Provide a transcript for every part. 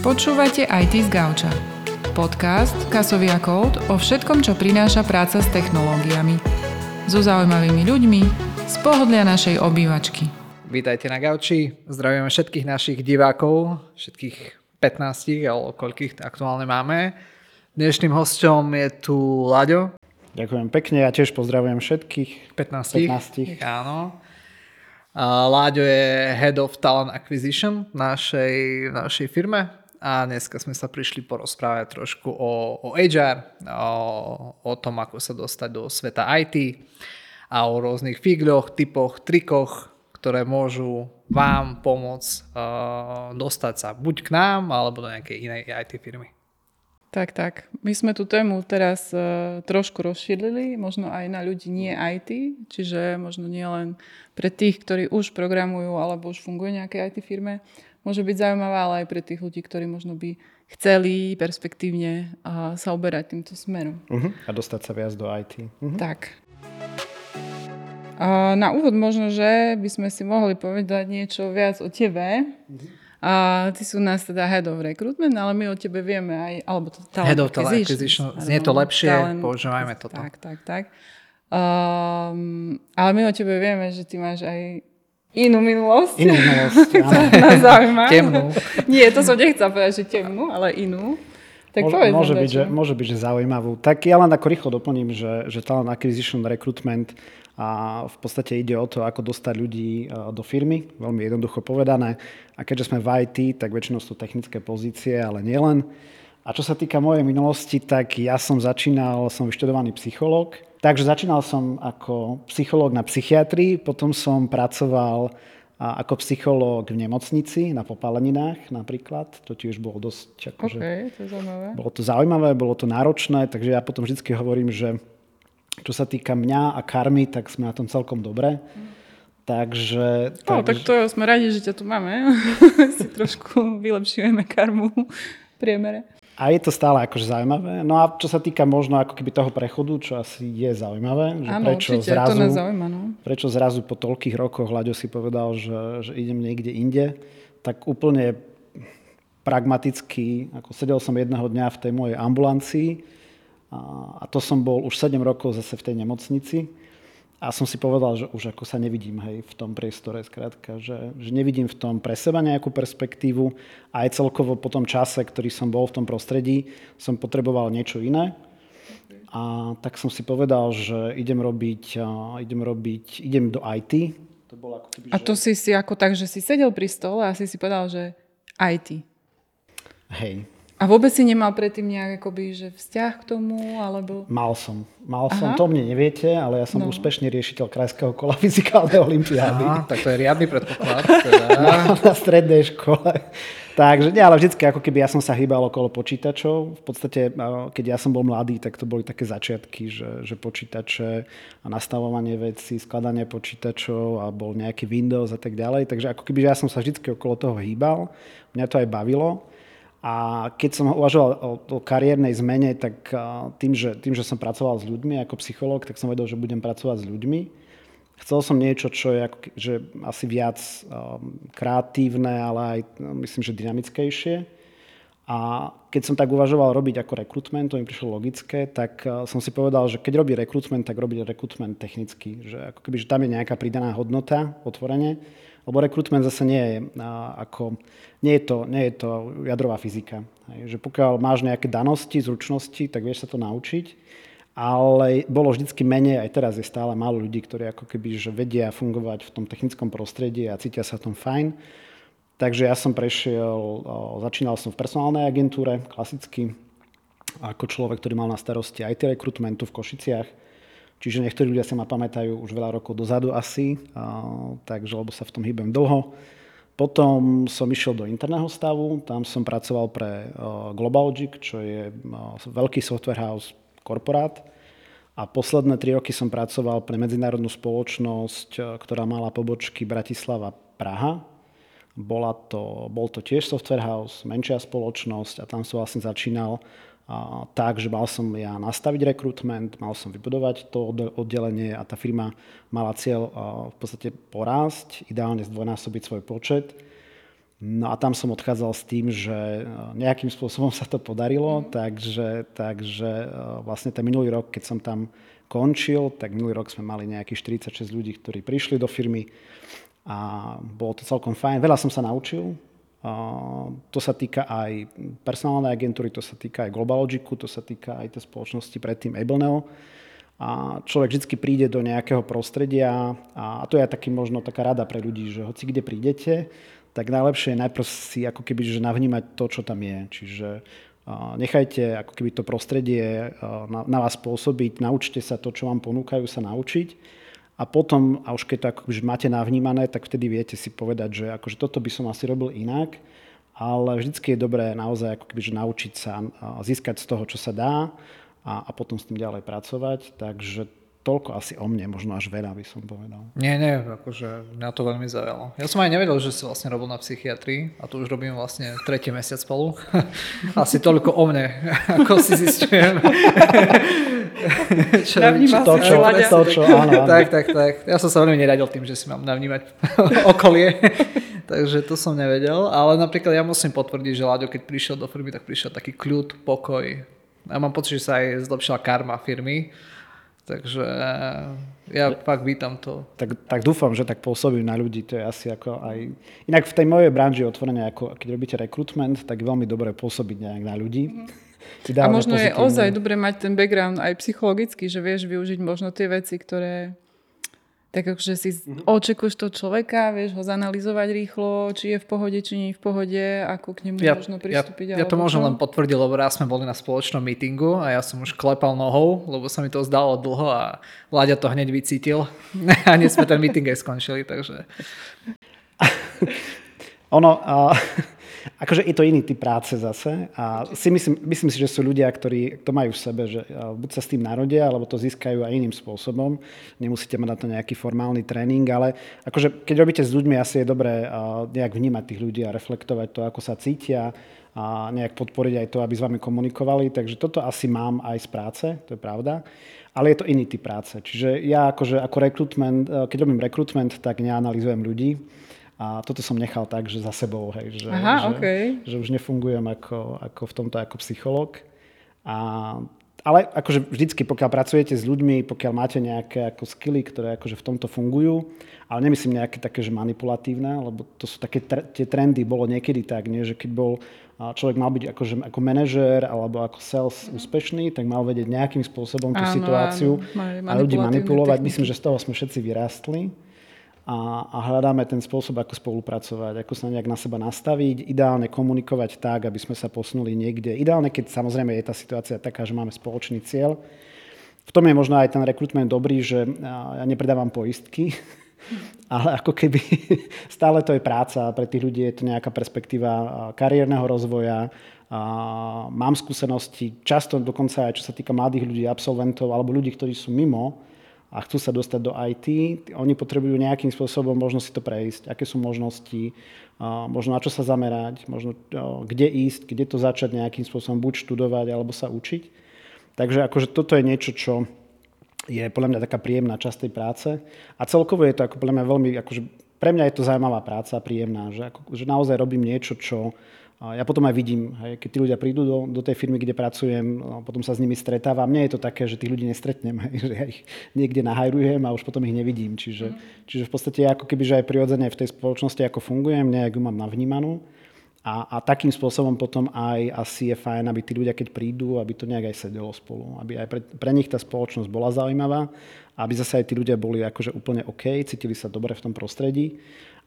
Počúvate IT z Gauča. Podcast Kasovia Code o všetkom, čo prináša práca s technológiami. So zaujímavými ľuďmi z pohodlia našej obývačky. Vítajte na Gauči. Zdravíme všetkých našich divákov, všetkých 15 alebo koľkých aktuálne máme. Dnešným hosťom je tu Laďo. Ďakujem pekne, ja tiež pozdravujem všetkých. 15. 15. Áno. Láďo je Head of Talent Acquisition v našej, v našej firme a dneska sme sa prišli porozprávať trošku o, o HR, o, o tom, ako sa dostať do sveta IT a o rôznych figľoch, typoch, trikoch, ktoré môžu vám pomôcť uh, dostať sa buď k nám, alebo do nejakej inej IT firmy. Tak, tak. My sme tú tému teraz uh, trošku rozšírili, možno aj na ľudí nie IT, čiže možno nie len pre tých, ktorí už programujú alebo už fungujú v nejakej IT firme, môže byť zaujímavá, ale aj pre tých ľudí, ktorí možno by chceli perspektívne sa uberať týmto smerom. Uh-huh. A dostať sa viac do IT. Uh-huh. Tak. Uh, na úvod možno, že by sme si mohli povedať niečo viac o tebe. Uh-huh. A ty sú nás teda head of recruitment, ale my o tebe vieme aj, alebo to talent Head of talent acquisition, znie to lepšie, talent, používajme toto. Tak, tak, tak. Um, ale my o tebe vieme, že ty máš aj Inú minulosť. Inú minulosť, to nás zaujíma. Temnú. Nie, to som nechcela povedať, že temnú, ale inú. Tak povedz môže, byť, že, môže byť, že zaujímavú. Tak ja len ako rýchlo doplním, že, že talent acquisition recruitment a v podstate ide o to, ako dostať ľudí e, do firmy, veľmi jednoducho povedané. A keďže sme v IT, tak väčšinou sú technické pozície, ale nielen. A čo sa týka mojej minulosti, tak ja som začínal, som vyštudovaný psychológ, Takže začínal som ako psychológ na psychiatrii, potom som pracoval ako psychológ v nemocnici na popáleninách napríklad. To tiež bolo dosť... Akože, okay, to je zaujímavé. Bolo to zaujímavé, bolo to náročné, takže ja potom vždy hovorím, že čo sa týka mňa a karmy, tak sme na tom celkom dobre. Takže, no, tak to sme radi, že ťa tu máme. si trošku vylepšujeme karmu v priemere. A je to stále akože zaujímavé. No a čo sa týka možno ako keby toho prechodu, čo asi je zaujímavé, že Áno, prečo, určite, zrazu, to zaujíma, no. prečo zrazu po toľkých rokoch Hľaďo si povedal, že, že idem niekde inde, tak úplne pragmaticky, ako sedel som jedného dňa v tej mojej ambulancii a, a to som bol už 7 rokov zase v tej nemocnici a som si povedal, že už ako sa nevidím hej, v tom priestore, skrátka, že, že nevidím v tom pre seba nejakú perspektívu a aj celkovo po tom čase, ktorý som bol v tom prostredí, som potreboval niečo iné. A tak som si povedal, že idem robiť, idem robiť, idem do IT. To bolo ako keby, a to že... si si ako tak, že si sedel pri stole a si si povedal, že IT. Hej, a vôbec si nemal predtým nejak akoby, že vzťah k tomu, alebo... Mal som. Mal som, Aha. to mne neviete, ale ja som no. úspešný riešiteľ krajského kola fyzikálnej olimpiády. Aha, tak to je riadny predpoklad. Teda. Na, na strednej škole. Takže nie, ale vždycky ako keby ja som sa hýbal okolo počítačov. V podstate, keď ja som bol mladý, tak to boli také začiatky, že, že počítače a nastavovanie vecí, skladanie počítačov a bol nejaký Windows a tak ďalej. Takže ako keby ja som sa vždycky okolo toho hýbal. Mňa to aj bavilo. A keď som uvažoval o, o kariérnej zmene, tak tým že, tým, že som pracoval s ľuďmi ako psychológ, tak som vedel, že budem pracovať s ľuďmi. Chcel som niečo, čo je ako, že asi viac kreatívne, ale aj myslím, že dynamickejšie. A keď som tak uvažoval robiť ako rekrutment, to mi prišlo logické, tak som si povedal, že keď robí rekrutment, tak robí rekrutment technicky. Že ako keby, že tam je nejaká pridaná hodnota, otvorene lebo rekrutment zase nie je, ako, nie je, to, nie je to jadrová fyzika. Hej, že pokiaľ máš nejaké danosti, zručnosti, tak vieš sa to naučiť. Ale bolo vždycky menej, aj teraz je stále málo ľudí, ktorí ako keby že vedia fungovať v tom technickom prostredí a cítia sa tom fajn. Takže ja som prešiel, začínal som v personálnej agentúre, klasicky, ako človek, ktorý mal na starosti IT rekrutmentu v Košiciach Čiže niektorí ľudia sa ma pamätajú už veľa rokov dozadu asi, takže lebo sa v tom hýbem dlho. Potom som išiel do interného stavu, tam som pracoval pre uh, GlobalGIC, čo je uh, veľký software house korporát. A posledné tri roky som pracoval pre medzinárodnú spoločnosť, uh, ktorá mala pobočky Bratislava Praha. Bola to, bol to tiež software house, menšia spoločnosť a tam som vlastne začínal tak, že mal som ja nastaviť rekrutment, mal som vybudovať to oddelenie a tá firma mala cieľ v podstate porásť, ideálne zdvojnásobiť svoj počet. No a tam som odchádzal s tým, že nejakým spôsobom sa to podarilo, mm. takže, takže vlastne ten minulý rok, keď som tam končil, tak minulý rok sme mali nejakých 46 ľudí, ktorí prišli do firmy a bolo to celkom fajn. Veľa som sa naučil. To sa týka aj personálnej agentúry, to sa týka aj Globalogicu, to sa týka aj tej spoločnosti predtým Ableneo. A človek vždy príde do nejakého prostredia a to je taký možno taká rada pre ľudí, že hoci kde prídete, tak najlepšie je najprv si ako keby že navnímať to, čo tam je. Čiže nechajte ako keby to prostredie na, na vás pôsobiť, naučte sa to, čo vám ponúkajú sa naučiť a potom, a už keď to akože máte navnímané, tak vtedy viete si povedať, že akože toto by som asi robil inak, ale vždycky je dobré naozaj ako keby, že naučiť sa získať z toho, čo sa dá a, a potom s tým ďalej pracovať. Takže toľko asi o mne, možno až veľa by som povedal. Nie, nie, akože mňa to veľmi zaujalo. Ja som aj nevedel, že si vlastne robil na psychiatrii a tu už robím vlastne tretí mesiac spolu. asi toľko o mne, ako si zistujem. čo, čo, to, čo, to, čo, áno, áno. tak, tak, tak. Ja som sa veľmi neradil tým, že si mám navnímať okolie. Takže to som nevedel. Ale napríklad ja musím potvrdiť, že Láďo, keď prišiel do firmy, tak prišiel taký kľud, pokoj. Ja mám pocit, že sa aj zlepšila karma firmy Takže ja fakt vítam to. Tak, tak dúfam, že tak pôsobím na ľudí, to je asi ako aj... Inak v tej mojej branži otvorene, ako keď robíte rekrutment, tak veľmi dobre pôsobiť nejak na ľudí. Mm-hmm. A možno pozitívne. je ozaj dobre mať ten background aj psychologicky, že vieš využiť možno tie veci, ktoré tak akože si mm-hmm. očekuješ toho človeka, vieš ho zanalizovať rýchlo, či je v pohode, či nie je v pohode, ako k nemu ja, možno pristúpiť. Ja, ja to možno len potvrdil, lebo raz sme boli na spoločnom meetingu a ja som už klepal nohou, lebo sa mi to zdalo dlho a Vláďa to hneď vycítil a hneď sme ten meeting aj skončili, takže... ono, uh, akože je to iný typ práce zase a si myslím, myslím si, že sú ľudia, ktorí to majú v sebe, že buď sa s tým narodia, alebo to získajú aj iným spôsobom. Nemusíte mať na to nejaký formálny tréning, ale akože keď robíte s ľuďmi, asi je dobré nejak vnímať tých ľudí a reflektovať to, ako sa cítia a nejak podporiť aj to, aby s vami komunikovali. Takže toto asi mám aj z práce, to je pravda. Ale je to iný typ práce. Čiže ja akože ako rekrutment, keď robím rekrutment, tak neanalizujem ľudí a toto som nechal tak, že za sebou, hej, že, Aha, že, okay. že už nefungujem ako, ako v tomto ako psychológ. A, ale akože vždycky, pokiaľ pracujete s ľuďmi, pokiaľ máte nejaké ako skily, ktoré akože v tomto fungujú, ale nemyslím nejaké také, že manipulatívne, lebo to sú také, tie trendy, bolo niekedy tak, nie, že keď bol človek mal byť akože, ako manažér alebo ako sales úspešný, tak mal vedieť nejakým spôsobom tú áno, situáciu áno, a ľudí manipulovať. Techniky. Myslím, že z toho sme všetci vyrástli a, a hľadáme ten spôsob, ako spolupracovať, ako sa nejak na seba nastaviť, ideálne komunikovať tak, aby sme sa posunuli niekde. Ideálne, keď samozrejme je tá situácia taká, že máme spoločný cieľ. V tom je možno aj ten rekrutment dobrý, že ja nepredávam poistky, ale ako keby stále to je práca, pre tých ľudí je to nejaká perspektíva kariérneho rozvoja, mám skúsenosti, často dokonca aj čo sa týka mladých ľudí, absolventov alebo ľudí, ktorí sú mimo, a chcú sa dostať do IT, oni potrebujú nejakým spôsobom možno si to prejsť, aké sú možnosti, možno na čo sa zamerať, možno kde ísť, kde to začať nejakým spôsobom buď študovať alebo sa učiť. Takže akože toto je niečo, čo je podľa mňa taká príjemná časť tej práce a celkovo je to ako podľa mňa veľmi, akože pre mňa je to zaujímavá práca, príjemná, že, ako, že naozaj robím niečo, čo ja potom aj vidím, hej, keď tí ľudia prídu do, do tej firmy, kde pracujem, no, potom sa s nimi stretávam. Mne je to také, že tých ľudí nestretnem, hej, že ja ich niekde nahajrujem a už potom ich nevidím. Čiže, mm. čiže v podstate ako keby, že aj prirodzene v tej spoločnosti ako fungujem, nejak ju mám navnímanú. A, a takým spôsobom potom aj asi je fajn, aby tí ľudia, keď prídu, aby to nejak aj sedelo spolu. Aby aj pre, pre nich tá spoločnosť bola zaujímavá, aby zase aj tí ľudia boli akože úplne OK, cítili sa dobre v tom prostredí.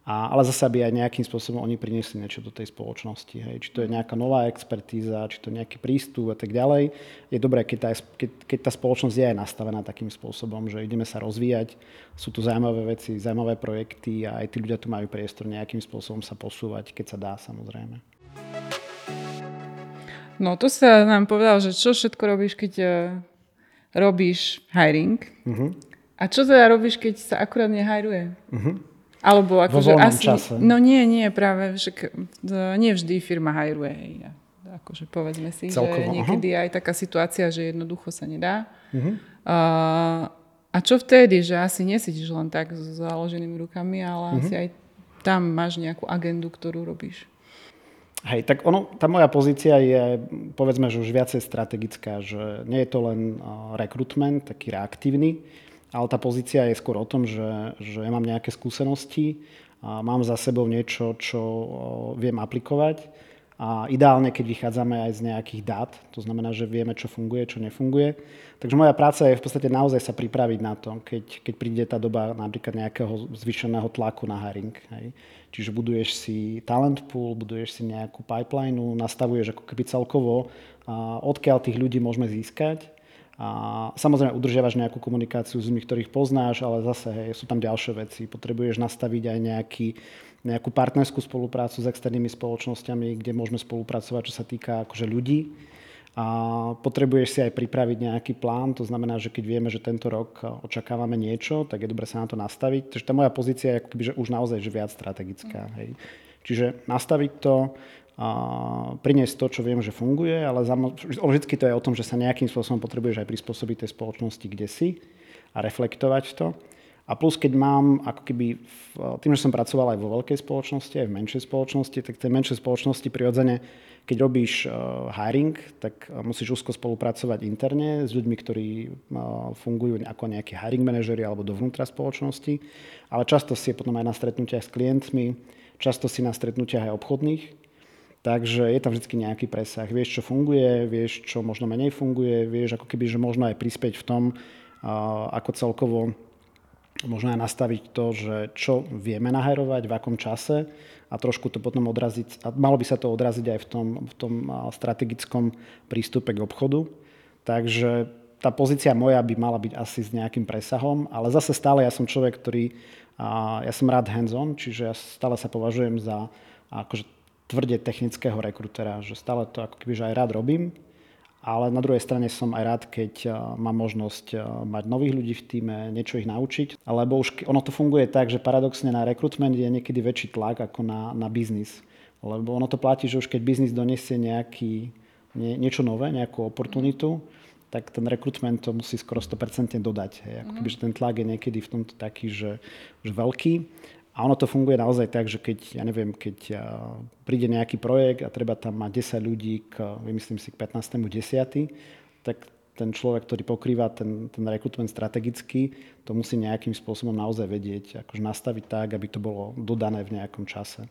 A, ale zase by aj nejakým spôsobom oni priniesli niečo do tej spoločnosti. Hej. Či to je nejaká nová expertíza, či to je nejaký prístup a tak ďalej. Je dobré, keď tá, keď, keď tá spoločnosť je aj nastavená takým spôsobom, že ideme sa rozvíjať, sú tu zaujímavé veci, zaujímavé projekty a aj tí ľudia tu majú priestor nejakým spôsobom sa posúvať, keď sa dá samozrejme. No to sa nám povedal, že čo všetko robíš, keď uh, robíš hiring. Uh-huh. A čo teda robíš, keď sa akurát nehajruje? Uh-huh. Alebo akože asi... Čase. No nie, nie, práve, že nie vždy firma hajruje. Akože povedzme si, Celkovo, že niekedy aha. aj taká situácia, že jednoducho sa nedá. Uh-huh. A, a čo vtedy, že asi nesidíš len tak s založenými rukami, ale uh-huh. asi aj tam máš nejakú agendu, ktorú robíš. Hej, tak ono, tá moja pozícia je, povedzme, že už viacej strategická, že nie je to len rekrutment, taký reaktívny, ale tá pozícia je skôr o tom, že, že mám nejaké skúsenosti, a mám za sebou niečo, čo viem aplikovať a ideálne, keď vychádzame aj z nejakých dát, to znamená, že vieme, čo funguje, čo nefunguje. Takže moja práca je v podstate naozaj sa pripraviť na to, keď, keď príde tá doba napríklad nejakého zvyšeného tlaku na hiring. Hej. Čiže buduješ si talent pool, buduješ si nejakú pipeline, nastavuješ ako keby celkovo, odkiaľ tých ľudí môžeme získať. A samozrejme udržiavaš nejakú komunikáciu s ľuďmi, ktorých poznáš, ale zase hej, sú tam ďalšie veci. Potrebuješ nastaviť aj nejaký, nejakú partnerskú spoluprácu s externými spoločnosťami, kde môžeme spolupracovať, čo sa týka akože ľudí a potrebuješ si aj pripraviť nejaký plán, to znamená, že keď vieme, že tento rok očakávame niečo, tak je dobre sa na to nastaviť. Takže tá moja pozícia je akoby, že už naozaj že viac strategická. Hej. Čiže nastaviť to, a priniesť to, čo viem, že funguje, ale vždy to je o tom, že sa nejakým spôsobom potrebuješ aj prispôsobiť tej spoločnosti, kde si a reflektovať to. A plus, keď mám, ako keby, tým, že som pracoval aj vo veľkej spoločnosti, aj v menšej spoločnosti, tak tej menšej spoločnosti prirodzene keď robíš uh, hiring, tak uh, musíš úzko spolupracovať interne s ľuďmi, ktorí uh, fungujú ako nejakí hiring manažeri alebo dovnútra spoločnosti, ale často si je potom aj na stretnutiach s klientmi, často si na stretnutiach aj obchodných, takže je tam vždy nejaký presah. Vieš, čo funguje, vieš, čo možno menej funguje, vieš, ako keby, že možno aj prispieť v tom, ako celkovo možno aj nastaviť to, že čo vieme naherovať, v akom čase a trošku to potom odraziť, a malo by sa to odraziť aj v tom, v tom strategickom prístupe k obchodu. Takže tá pozícia moja by mala byť asi s nejakým presahom, ale zase stále ja som človek, ktorý, ja som rád hands-on, čiže ja stále sa považujem za akože tvrde technického rekrutera, že stále to ako keby že aj rád robím, ale na druhej strane som aj rád, keď eh, mám možnosť eh, mať nových ľudí v týme, niečo ich naučiť, lebo už ono to funguje tak, že paradoxne na rekrutment je niekedy väčší tlak ako na, na biznis. Lebo ono to platí, že už keď biznis donesie nejaký, nie, niečo nové, nejakú oportunitu, tak ten rekrutment to musí skoro 100% dodať. Hej. Ako keby, že ten tlak je niekedy v tomto taký, že, že veľký. A ono to funguje naozaj tak, že keď, ja neviem, keď príde nejaký projekt a treba tam mať 10 ľudí k, vymyslím si, k 15.10., tak ten človek, ktorý pokrýva ten, ten rekrutment strategicky, to musí nejakým spôsobom naozaj vedieť, akože nastaviť tak, aby to bolo dodané v nejakom čase.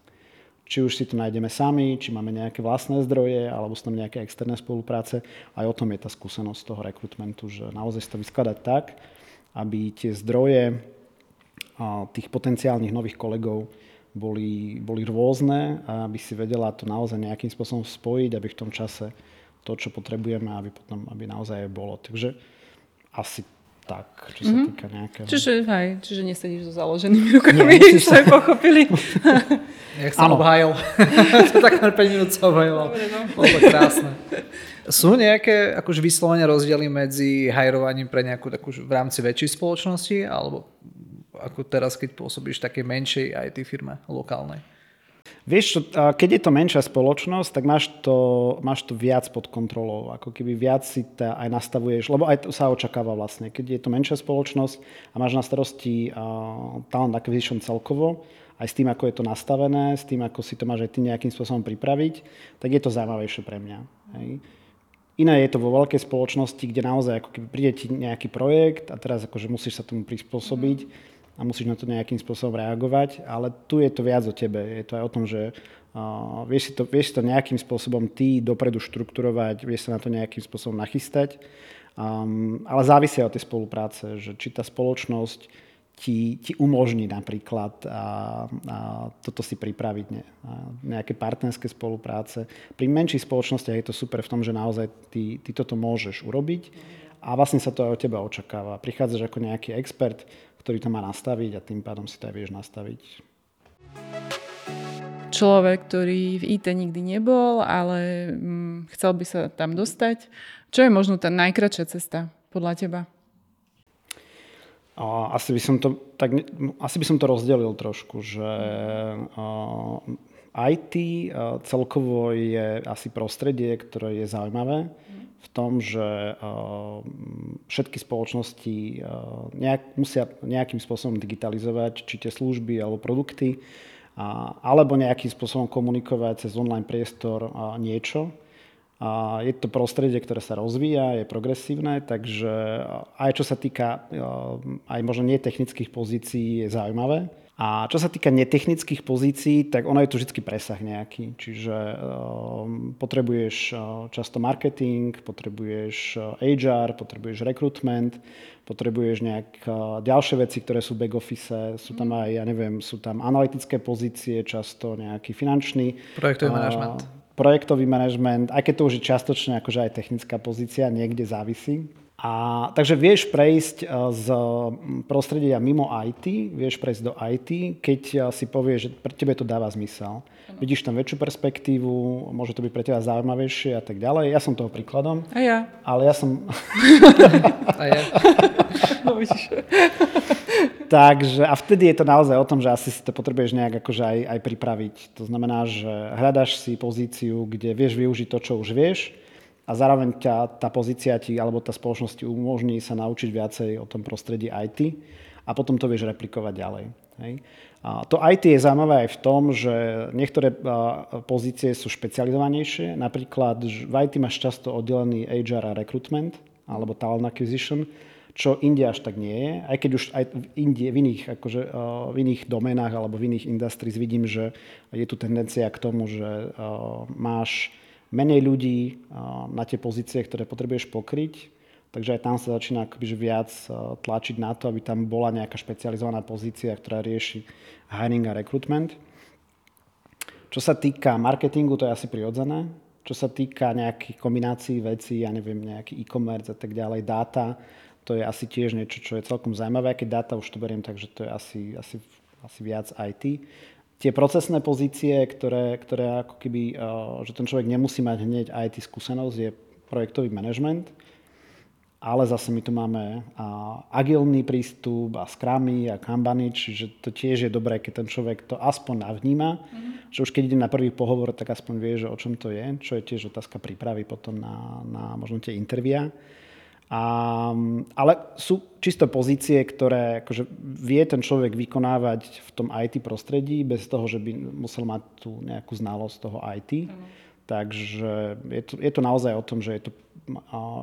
Či už si to nájdeme sami, či máme nejaké vlastné zdroje, alebo sú tam nejaké externé spolupráce. Aj o tom je tá skúsenosť toho rekrutmentu, že naozaj si to vyskladať tak, aby tie zdroje tých potenciálnych nových kolegov boli, boli rôzne a aby si vedela to naozaj nejakým spôsobom spojiť, aby v tom čase to, čo potrebujeme, aby potom aby naozaj bolo. Takže asi tak, čo sa mm-hmm. týka nejakého... Čiže, hej, čiže nesedíš so založenými rukami, Nie, sme pochopili. Jak sa obhájil. to takmer 5 minút sa obhájil. No. Bolo to krásne. Sú nejaké akože vyslovene rozdiely medzi hajrovaním pre nejakú takú v rámci väčšej spoločnosti alebo ako teraz, keď pôsobíš v takej menšej IT firme lokálnej? Vieš čo, keď je to menšia spoločnosť, tak máš to, máš to viac pod kontrolou. Ako keby viac si to aj nastavuješ, lebo aj to sa očakáva vlastne. Keď je to menšia spoločnosť a máš na starosti uh, talent acquisition celkovo, aj s tým, ako je to nastavené, s tým, ako si to máš aj ty nejakým spôsobom pripraviť, tak je to zaujímavejšie pre mňa. Hej. Iné je to vo veľkej spoločnosti, kde naozaj ako keby príde ti nejaký projekt a teraz akože musíš sa tomu prispôsobiť. Mm a musíš na to nejakým spôsobom reagovať, ale tu je to viac o tebe. Je to aj o tom, že uh, vieš, si to, vieš si to nejakým spôsobom ty dopredu štrukturovať, vieš sa na to nejakým spôsobom nachystať, um, ale závisia od tej spolupráce, že či tá spoločnosť ti, ti umožní napríklad a, a toto si pripraviť, ne, a nejaké partnerské spolupráce. Pri menších spoločnostiach je to super v tom, že naozaj ty, ty toto môžeš urobiť a vlastne sa to aj od teba očakáva. Prichádzaš ako nejaký expert, ktorý to má nastaviť a tým pádom si to aj vieš nastaviť. Človek, ktorý v IT nikdy nebol, ale mm, chcel by sa tam dostať. Čo je možno tá najkračšia cesta podľa teba? Asi, by som to, tak, asi by som to rozdelil trošku, že IT celkovo je asi prostredie, ktoré je zaujímavé v tom, že všetky spoločnosti nejak, musia nejakým spôsobom digitalizovať či tie služby alebo produkty alebo nejakým spôsobom komunikovať cez online priestor niečo. Je to prostredie, ktoré sa rozvíja, je progresívne, takže aj čo sa týka aj možno netechnických pozícií je zaujímavé. A čo sa týka netechnických pozícií, tak ono je tu vždy presah nejaký. Čiže um, potrebuješ uh, často marketing, potrebuješ uh, HR, potrebuješ recruitment, potrebuješ nejak uh, ďalšie veci, ktoré sú back office, sú tam aj, ja neviem, sú tam analytické pozície, často nejaký finančný. Projektový uh, manažment. Projektový manažment, aj keď to už je častočne akože aj technická pozícia, niekde závisí. A, takže vieš prejsť e, z prostredia mimo IT, vieš prejsť do IT, keď e, si povieš, že pre tebe to dáva zmysel. Ano. Vidíš tam väčšiu perspektívu, môže to byť pre teba zaujímavejšie a tak ďalej. Ja som toho príkladom. A ja. Ale ja som... a ja. no vidíš. Takže, a vtedy je to naozaj o tom, že asi si to potrebuješ nejak akože aj, aj pripraviť. To znamená, že hľadaš si pozíciu, kde vieš využiť to, čo už vieš, a zároveň ťa tá pozícia ti alebo tá spoločnosť ti umožní sa naučiť viacej o tom prostredí IT a potom to vieš replikovať ďalej. Hej. A to IT je zaujímavé aj v tom, že niektoré pozície sú špecializovanejšie. Napríklad v IT máš často oddelený HR a recruitment alebo talent acquisition, čo India až tak nie je. Aj keď už aj v Indie, v iných, akože, v iných domenách alebo v iných industries vidím, že je tu tendencia k tomu, že máš menej ľudí na tie pozície, ktoré potrebuješ pokryť. Takže aj tam sa začína akoby viac tlačiť na to, aby tam bola nejaká špecializovaná pozícia, ktorá rieši hiring a recruitment. Čo sa týka marketingu, to je asi prirodzené. Čo sa týka nejakých kombinácií vecí, ja neviem, nejaký e-commerce a tak ďalej, dáta, to je asi tiež niečo, čo je celkom zaujímavé. Keď dáta už to beriem, takže to je asi, asi, asi viac IT tie procesné pozície, ktoré, ktoré ako keby, že ten človek nemusí mať hneď IT skúsenosť, je projektový manažment, ale zase my tu máme agilný prístup a scrumy a kanbany, čiže to tiež je dobré, keď ten človek to aspoň navníma, mm-hmm. že už keď ide na prvý pohovor, tak aspoň vie, že o čom to je, čo je tiež otázka prípravy potom na, na možno tie intervia. A, ale sú čisto pozície, ktoré akože vie ten človek vykonávať v tom IT prostredí bez toho, že by musel mať tú nejakú znalosť toho IT. Mm. Takže je to, je to naozaj o tom, že je to,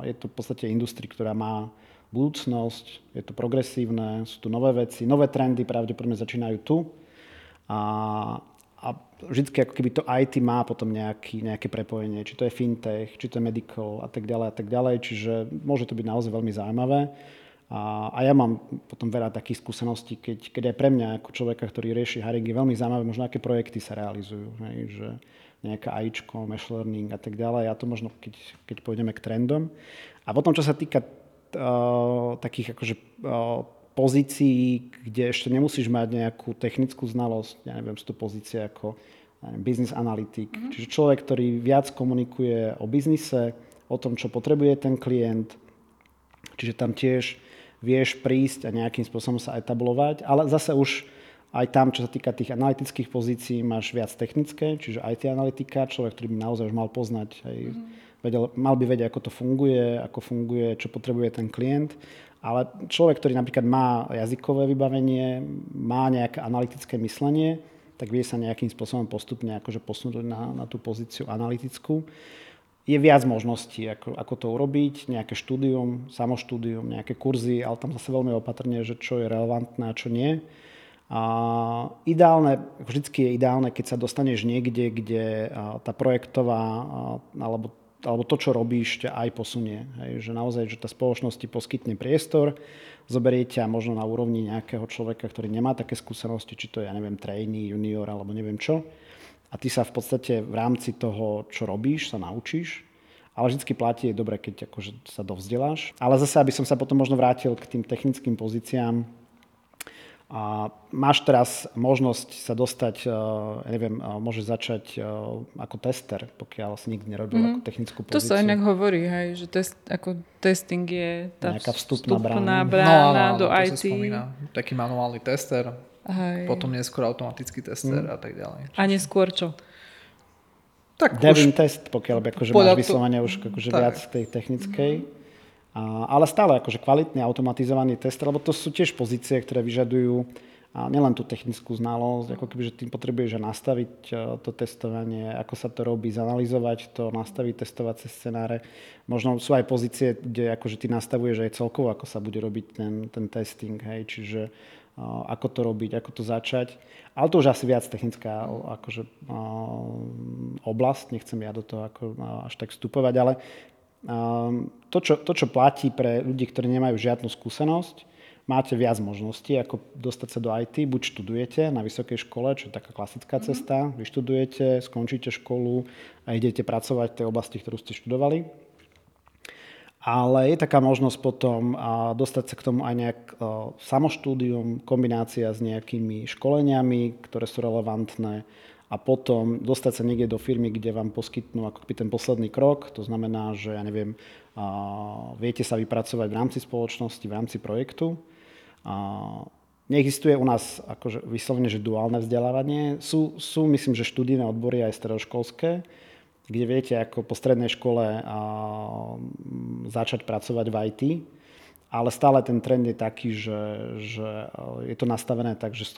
je to v podstate industria, ktorá má budúcnosť, je to progresívne, sú tu nové veci, nové trendy pravdepodobne začínajú tu. A, a vždy ako keby to IT má potom nejaký, nejaké prepojenie, či to je fintech, či to je medical a tak ďalej a tak ďalej, čiže môže to byť naozaj veľmi zaujímavé. A, a ja mám potom veľa takých skúseností, keď, keď aj pre mňa ako človeka, ktorý rieši hiring, je veľmi zaujímavé, možno aké projekty sa realizujú, hej, že nejaká AIčko, machine learning a tak ďalej. A to možno, keď, keď pôjdeme k trendom. A potom, čo sa týka uh, takých akože uh, pozícií, kde ešte nemusíš mať nejakú technickú znalosť, ja neviem, sú to pozície ako neviem, business analytik, mm-hmm. čiže človek, ktorý viac komunikuje o biznise, o tom, čo potrebuje ten klient, čiže tam tiež vieš prísť a nejakým spôsobom sa etablovať, ale zase už aj tam, čo sa týka tých analytických pozícií, máš viac technické, čiže IT analytika, človek, ktorý by naozaj už mal poznať, aj, mm-hmm. vedel, mal by vedieť, ako to funguje, ako funguje, čo potrebuje ten klient ale človek, ktorý napríklad má jazykové vybavenie, má nejaké analytické myslenie, tak vie sa nejakým spôsobom postupne akože posunúť na, na tú pozíciu analytickú. Je viac možností, ako, ako to urobiť, nejaké štúdium, samoštúdium, nejaké kurzy, ale tam zase veľmi opatrne, že čo je relevantné a čo nie. A ideálne, vždycky je ideálne, keď sa dostaneš niekde, kde tá projektová alebo alebo to, čo robíš, ťa aj posunie. Hej, že naozaj, že tá spoločnosť ti poskytne priestor, zoberie ťa možno na úrovni nejakého človeka, ktorý nemá také skúsenosti, či to je, ja neviem, trainee, junior alebo neviem čo. A ty sa v podstate v rámci toho, čo robíš, sa naučíš. Ale vždy platí, je dobré, keď akože sa dovzdeláš. Ale zase, aby som sa potom možno vrátil k tým technickým pozíciám, a máš teraz možnosť sa dostať, eh, ja neviem, eh, môže začať eh, ako tester, pokiaľ si nikdy nerobil mm. ako technickú pozíciu. To sa inak hovorí, hej, že test, ako testing je tá Nejaká vstupná, vstupná brána, brána no, no, do no, IT. Sa spomína. Taký manuálny tester, hej. potom neskôr automatický tester mm. a tak ďalej. A neskôr čo? Tak Devin už... test, pokiaľ by akože máš vyslovene už akože viac tej technickej. Mm ale stále akože kvalitný automatizovaný test, lebo to sú tiež pozície, ktoré vyžadujú a nielen tú technickú znalosť, ako keby, že tým potrebuješ nastaviť e, to testovanie, ako sa to robí, zanalizovať to, nastaviť testovacie scenáre. Možno sú aj pozície, kde akože ty nastavuješ aj celkovo, ako sa bude robiť ten, ten testing, hej, čiže uh, ako to robiť, ako to začať. Ale to už asi viac technická akože, uh, oblasť, nechcem ja do toho ako, až tak vstupovať, ale to čo, to, čo platí pre ľudí, ktorí nemajú žiadnu skúsenosť, máte viac možností, ako dostať sa do IT. Buď študujete na vysokej škole, čo je taká klasická mm-hmm. cesta, vyštudujete, skončíte školu a idete pracovať v tej oblasti, ktorú ste študovali. Ale je taká možnosť potom dostať sa k tomu aj nejak samoštúdium, kombinácia s nejakými školeniami, ktoré sú relevantné a potom dostať sa niekde do firmy, kde vám poskytnú ako ten posledný krok. To znamená, že ja neviem, viete sa vypracovať v rámci spoločnosti, v rámci projektu Neexistuje u nás akože vyslovene, že duálne vzdelávanie. Sú, sú, myslím, že študijné odbory aj stredoškolské, kde viete ako po strednej škole a, začať pracovať v IT, ale stále ten trend je taký, že, že je to nastavené tak, že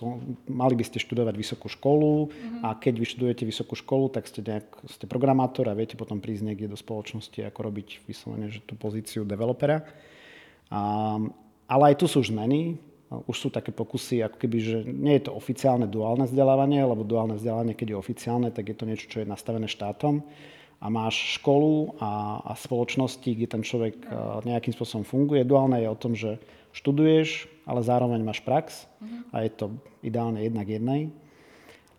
mali by ste študovať vysokú školu mm-hmm. a keď vyštudujete vysokú školu, tak ste, nejak, ste programátor a viete potom prísť niekde do spoločnosti, ako robiť vyslovene že tú pozíciu developera. A, ale aj tu sú zmeny. Už sú také pokusy, ako keby, že nie je to oficiálne duálne vzdelávanie, lebo duálne vzdelávanie, keď je oficiálne, tak je to niečo, čo je nastavené štátom a máš školu a, a spoločnosti, kde ten človek nejakým spôsobom funguje. Duálne je o tom, že študuješ, ale zároveň máš prax a je to ideálne jednak jednej.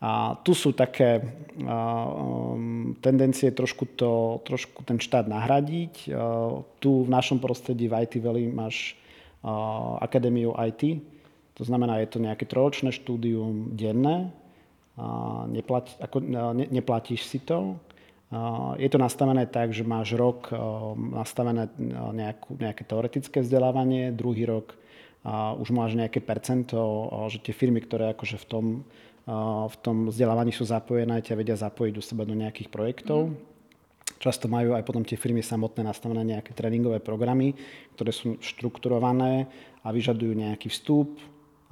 A tu sú také um, tendencie trošku, to, trošku ten štát nahradiť. Uh, tu v našom prostredí v IT Valley máš Akadémiu IT. To znamená, je to nejaké trojročné štúdium denné. Neplat, ako, ne, neplatíš si to. Je to nastavené tak, že máš rok nastavené nejakú, nejaké teoretické vzdelávanie, druhý rok už máš nejaké percento, že tie firmy, ktoré akože v tom, v tom vzdelávaní sú zapojené, ťa vedia zapojiť do seba do nejakých projektov. Mm. Často majú aj potom tie firmy samotné nastavené nejaké tréningové programy, ktoré sú štrukturované a vyžadujú nejaký vstup.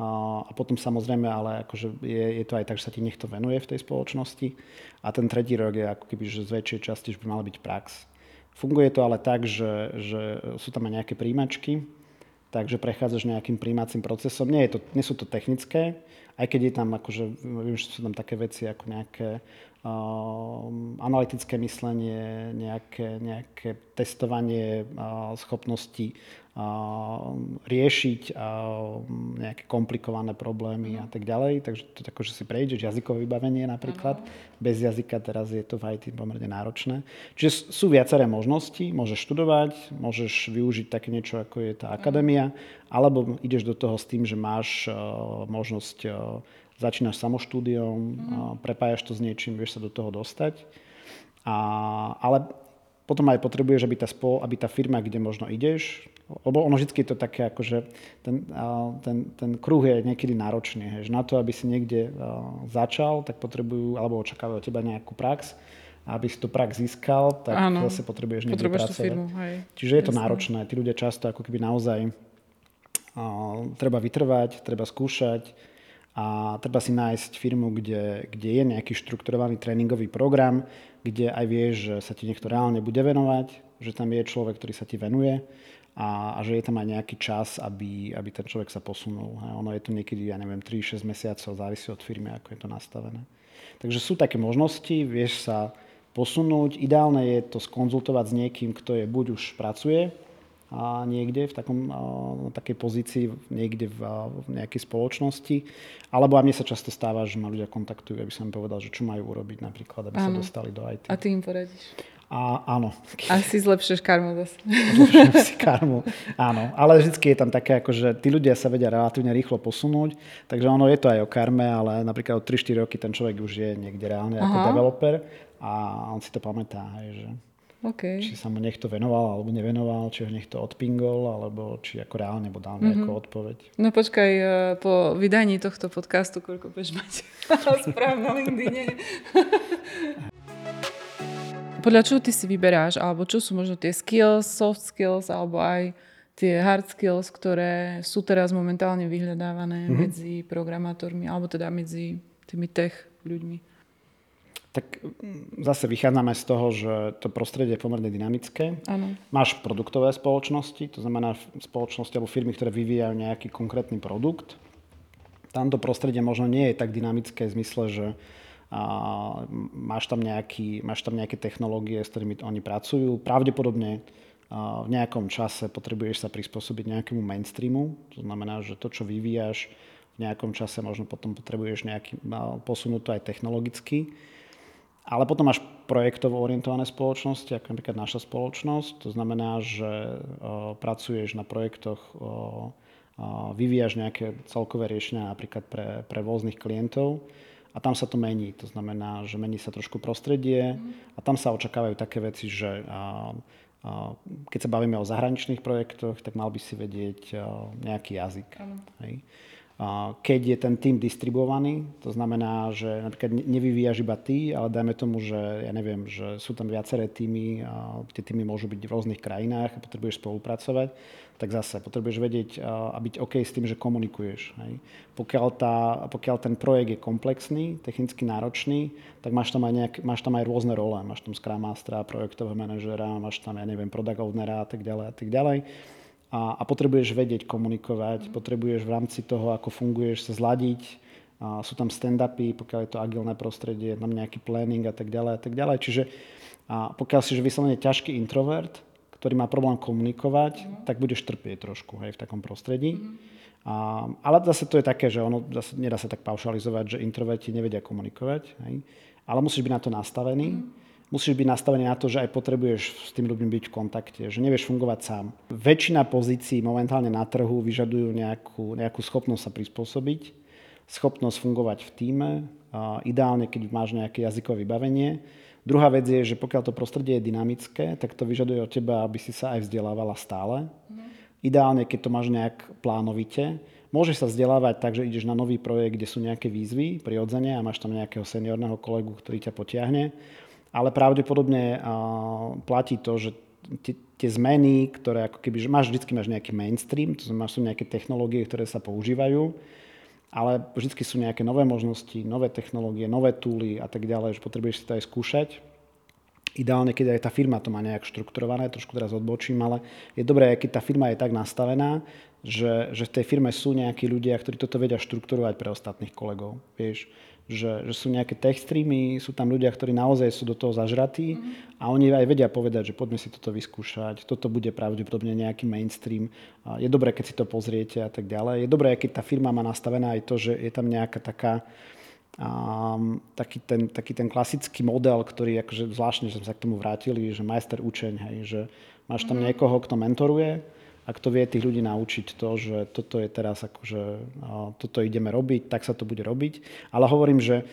A, potom samozrejme, ale akože je, je to aj tak, že sa ti niekto venuje v tej spoločnosti. A ten tretí rok je ako keby, že z väčšej časti už by mala byť prax. Funguje to ale tak, že, že sú tam aj nejaké príjmačky, takže prechádzaš nejakým príjmacím procesom. Nie, je to, nie sú to technické, aj keď je tam, akože, viem, že sú tam také veci ako nejaké analytické myslenie, nejaké, nejaké testovanie schopností riešiť nejaké komplikované problémy a tak ďalej. Takže to tako, že si prejdeš jazykové vybavenie napríklad. Bez jazyka teraz je to v IT pomerne náročné. Čiže sú viaceré možnosti. Môžeš študovať, môžeš využiť také niečo, ako je tá akadémia, alebo ideš do toho s tým, že máš možnosť začínaš samoštúdiom, mm. prepájaš to s niečím, vieš sa do toho dostať. A, ale potom aj potrebuješ, aby tá, spol, aby tá firma, kde možno ideš, lebo ono vždy je to také, akože ten, ten, ten kruh je niekedy náročný. Hej. Na to, aby si niekde začal, tak potrebujú, alebo očakávajú od teba nejakú prax. A aby si tú prax získal, tak Áno, zase potrebuješ niekde potrebuješ pracovať. Firmu, hej. Čiže je to Jasne. náročné. Tí ľudia často ako keby naozaj uh, treba vytrvať, treba skúšať, a treba si nájsť firmu, kde, kde je nejaký štrukturovaný tréningový program, kde aj vieš, že sa ti niekto reálne bude venovať, že tam je človek, ktorý sa ti venuje a, a že je tam aj nejaký čas, aby, aby ten človek sa posunul. A ono je to niekedy, ja neviem, 3-6 mesiacov, závisí od firmy, ako je to nastavené. Takže sú také možnosti, vieš sa posunúť. Ideálne je to skonzultovať s niekým, kto je buď už pracuje a niekde v takom, a, takej pozícii niekde v, v nejakej spoločnosti. Alebo a mne sa často stáva, že ma ľudia kontaktujú, aby som im povedal, že čo majú urobiť napríklad, aby áno. sa dostali do IT. A ty im poradíš? A, áno. A si zlepšuješ karmu zase. si karmu, áno. Ale vždy je tam také, ako, že tí ľudia sa vedia relatívne rýchlo posunúť, takže ono je to aj o karme, ale napríklad o 3-4 roky ten človek už je niekde reálne Aha. ako developer a on si to pamätá, hej, že Okay. Či sa mu niekto venoval alebo nevenoval, či ho niekto odpingol, alebo či ako reálne bo dal nejakú mm-hmm. odpoveď. No počkaj, e, po vydaní tohto podcastu, koľko budeš mať správ na LinkedIne? Podľa čoho ty si vyberáš, alebo čo sú možno tie skills, soft skills, alebo aj tie hard skills, ktoré sú teraz momentálne vyhľadávané mm-hmm. medzi programátormi, alebo teda medzi tými tech ľuďmi. Tak mm, zase vychádzame z toho, že to prostredie je pomerne dynamické. Áno. Máš produktové spoločnosti, to znamená spoločnosti alebo firmy, ktoré vyvíjajú nejaký konkrétny produkt. Tamto prostredie možno nie je tak dynamické v zmysle, že a máš, tam nejaký, máš tam nejaké technológie, s ktorými oni pracujú. Pravdepodobne v nejakom čase potrebuješ sa prispôsobiť nejakému mainstreamu. To znamená, že to, čo vyvíjaš v nejakom čase, možno potom potrebuješ nejaký, posunúť to aj technologicky. Ale potom máš projektovo orientované spoločnosti, ako napríklad naša spoločnosť. To znamená, že pracuješ na projektoch, vyvíjaš nejaké celkové riešenia napríklad pre, pre rôznych klientov a tam sa to mení. To znamená, že mení sa trošku prostredie a tam sa očakávajú také veci, že a, a, keď sa bavíme o zahraničných projektoch, tak mal by si vedieť a, nejaký jazyk. Hej. Keď je ten tým distribuovaný, to znamená, že napríklad nevyvíjaš iba ty, ale dajme tomu, že ja neviem, že sú tam viaceré týmy, tie týmy môžu byť v rôznych krajinách a potrebuješ spolupracovať, tak zase potrebuješ vedieť a byť OK s tým, že komunikuješ. Hej. Pokiaľ, tá, pokiaľ ten projekt je komplexný, technicky náročný, tak máš tam aj, nejak, máš tam aj rôzne role. Máš tam Scrum Mastera, projektového manažera, máš tam, ja neviem, product ownera a tak ďalej a tak ďalej. A, a potrebuješ vedieť komunikovať, mm. potrebuješ v rámci toho, ako funguješ, sa zladiť, a sú tam stand-upy, pokiaľ je to agilné prostredie, tam nejaký planning a tak ďalej a tak ďalej. Čiže a pokiaľ si vyslovene ťažký introvert, ktorý má problém komunikovať, mm. tak budeš trpieť trošku hej, v takom prostredí. Mm. A, ale zase to je také, že ono zase nedá sa tak paušalizovať, že introverti nevedia komunikovať. Hej. Ale musíš byť na to nastavený. Mm. Musíš byť nastavený na to, že aj potrebuješ s tým ľuďmi byť v kontakte, že nevieš fungovať sám. Väčšina pozícií momentálne na trhu vyžadujú nejakú, nejakú schopnosť sa prispôsobiť, schopnosť fungovať v týme, ideálne, keď máš nejaké jazykové vybavenie Druhá vec je, že pokiaľ to prostredie je dynamické, tak to vyžaduje od teba, aby si sa aj vzdelávala stále. Mm. Ideálne, keď to máš nejak plánovite. Môžeš sa vzdelávať tak, že ideš na nový projekt, kde sú nejaké výzvy prirodzene a máš tam nejakého seniorného kolegu, ktorý ťa potiahne. Ale pravdepodobne platí to, že tie zmeny, ktoré ako keby, že máš, vždy máš nejaký mainstream, to znamená, sú nejaké technológie, ktoré sa používajú ale vždy sú nejaké nové možnosti, nové technológie, nové túly a tak ďalej, že potrebuješ si to aj skúšať. Ideálne, keď aj tá firma to má nejak štrukturované, trošku teraz odbočím, ale je dobré, keď tá firma je tak nastavená, že, že v tej firme sú nejakí ľudia, ktorí toto vedia štrukturovať pre ostatných kolegov. Vieš, že, že sú nejaké tech streamy, sú tam ľudia, ktorí naozaj sú do toho zažratí mm-hmm. a oni aj vedia povedať, že poďme si toto vyskúšať, toto bude pravdepodobne nejaký mainstream. A je dobré, keď si to pozriete a tak ďalej. Je dobré, keď tá firma má nastavená aj to, že je tam nejaká taká um, taký, ten, taký ten klasický model, ktorý akože zvláštne, že sme sa k tomu vrátili, že majster učeň, hej, že máš tam mm-hmm. niekoho, kto mentoruje, a kto vie tých ľudí naučiť to, že toto je teraz akože, toto ideme robiť, tak sa to bude robiť. Ale hovorím, že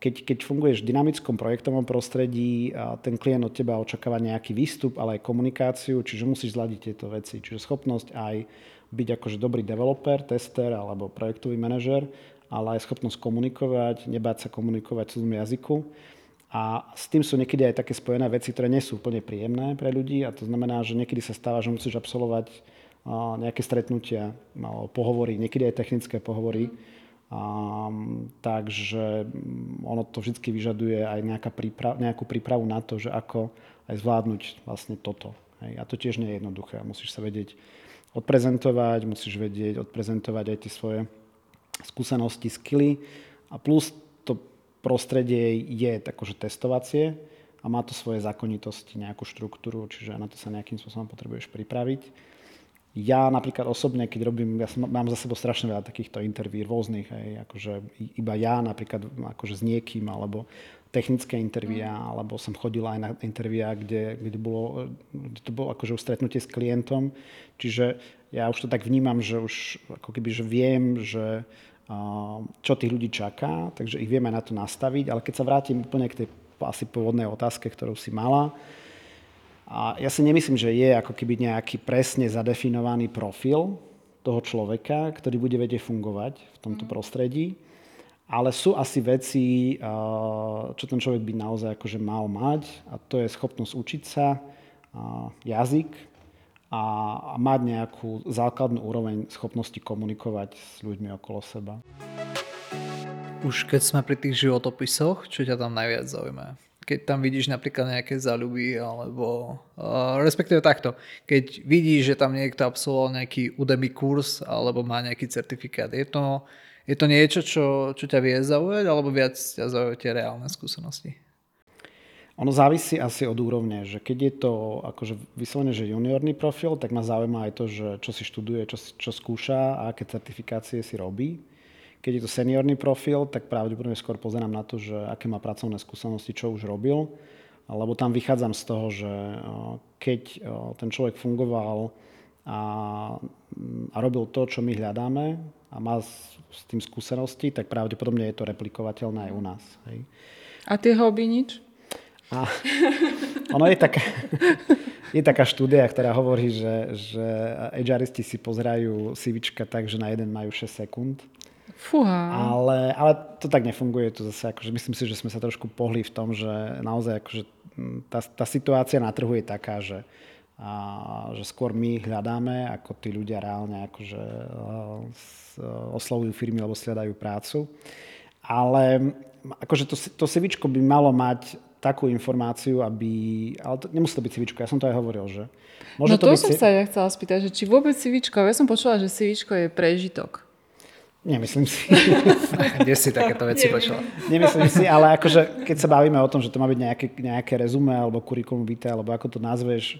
keď, keď funguješ v dynamickom projektovom prostredí, ten klient od teba očakáva nejaký výstup, ale aj komunikáciu, čiže musíš zladiť tieto veci. Čiže schopnosť aj byť akože dobrý developer, tester alebo projektový manažer, ale aj schopnosť komunikovať, nebáť sa komunikovať v cudzom jazyku a s tým sú niekedy aj také spojené veci, ktoré nie sú úplne príjemné pre ľudí a to znamená, že niekedy sa stáva, že musíš absolvovať nejaké stretnutia, pohovory, niekedy aj technické pohovory. A, takže mm, ono to vždy vyžaduje aj nejaká príprav, nejakú prípravu na to, že ako aj zvládnuť vlastne toto. Hej. A to tiež nie je jednoduché. Musíš sa vedieť odprezentovať, musíš vedieť odprezentovať aj tie svoje skúsenosti, skily a plus prostredie je akože testovacie a má to svoje zákonitosti, nejakú štruktúru, čiže na to sa nejakým spôsobom potrebuješ pripraviť. Ja napríklad osobne, keď robím, ja som, mám za sebou strašne veľa takýchto interví rôznych, aj, akože iba ja napríklad akože s niekým, alebo technické intervíja, mm. alebo som chodil aj na intervíja, kde, kde, bolo, kde to bolo akože stretnutie s klientom. Čiže ja už to tak vnímam, že už ako keby, že viem, že čo tých ľudí čaká, takže ich vieme na to nastaviť. Ale keď sa vrátim úplne k tej asi pôvodnej otázke, ktorú si mala, a ja si nemyslím, že je ako keby nejaký presne zadefinovaný profil toho človeka, ktorý bude vedieť fungovať v tomto mhm. prostredí. Ale sú asi veci, čo ten človek by naozaj akože mal mať a to je schopnosť učiť sa, jazyk, a, mať nejakú základnú úroveň schopnosti komunikovať s ľuďmi okolo seba. Už keď sme pri tých životopisoch, čo ťa tam najviac zaujíma? Keď tam vidíš napríklad nejaké záľuby, alebo uh, respektíve takto, keď vidíš, že tam niekto absolvoval nejaký Udemy kurz, alebo má nejaký certifikát, je to, je to niečo, čo, čo ťa vie zaujať, alebo viac ťa zaujajú tie reálne skúsenosti? Ono závisí asi od úrovne, že keď je to akože vyslovene, že juniorný profil, tak ma zaujíma aj to, že čo si študuje, čo, čo skúša a aké certifikácie si robí. Keď je to seniorný profil, tak pravdepodobne skôr pozerám na to, že aké má pracovné skúsenosti, čo už robil. Lebo tam vychádzam z toho, že keď ten človek fungoval a, a robil to, čo my hľadáme a má s, s tým skúsenosti, tak pravdepodobne je to replikovateľné aj u nás. Hej. A tie hobby nič? A ono je taká, je taká štúdia, ktorá hovorí, že, že HRisti si pozerajú CVčka tak, že na jeden majú 6 sekúnd Fúha. Ale, ale to tak nefunguje. To zase, akože myslím si, že sme sa trošku pohli v tom, že naozaj akože tá, tá situácia na trhu je taká, že, a, že skôr my hľadáme, ako tí ľudia reálne akože, oslovujú firmy alebo sledajú prácu. Ale akože to, to CV by malo mať takú informáciu, aby... Ale to, nemusí to byť CV, ja som to aj hovoril, že... Môže no to, to byť... som sa ja chcela spýtať, že či vôbec CV, ja som počula, že CV je prežitok. Nemyslím si. Kde si takéto veci počula? Nemyslím si, ale akože, keď sa bavíme o tom, že to má byť nejaké, nejaké rezume alebo kurikulum vitae, alebo ako to nazveš,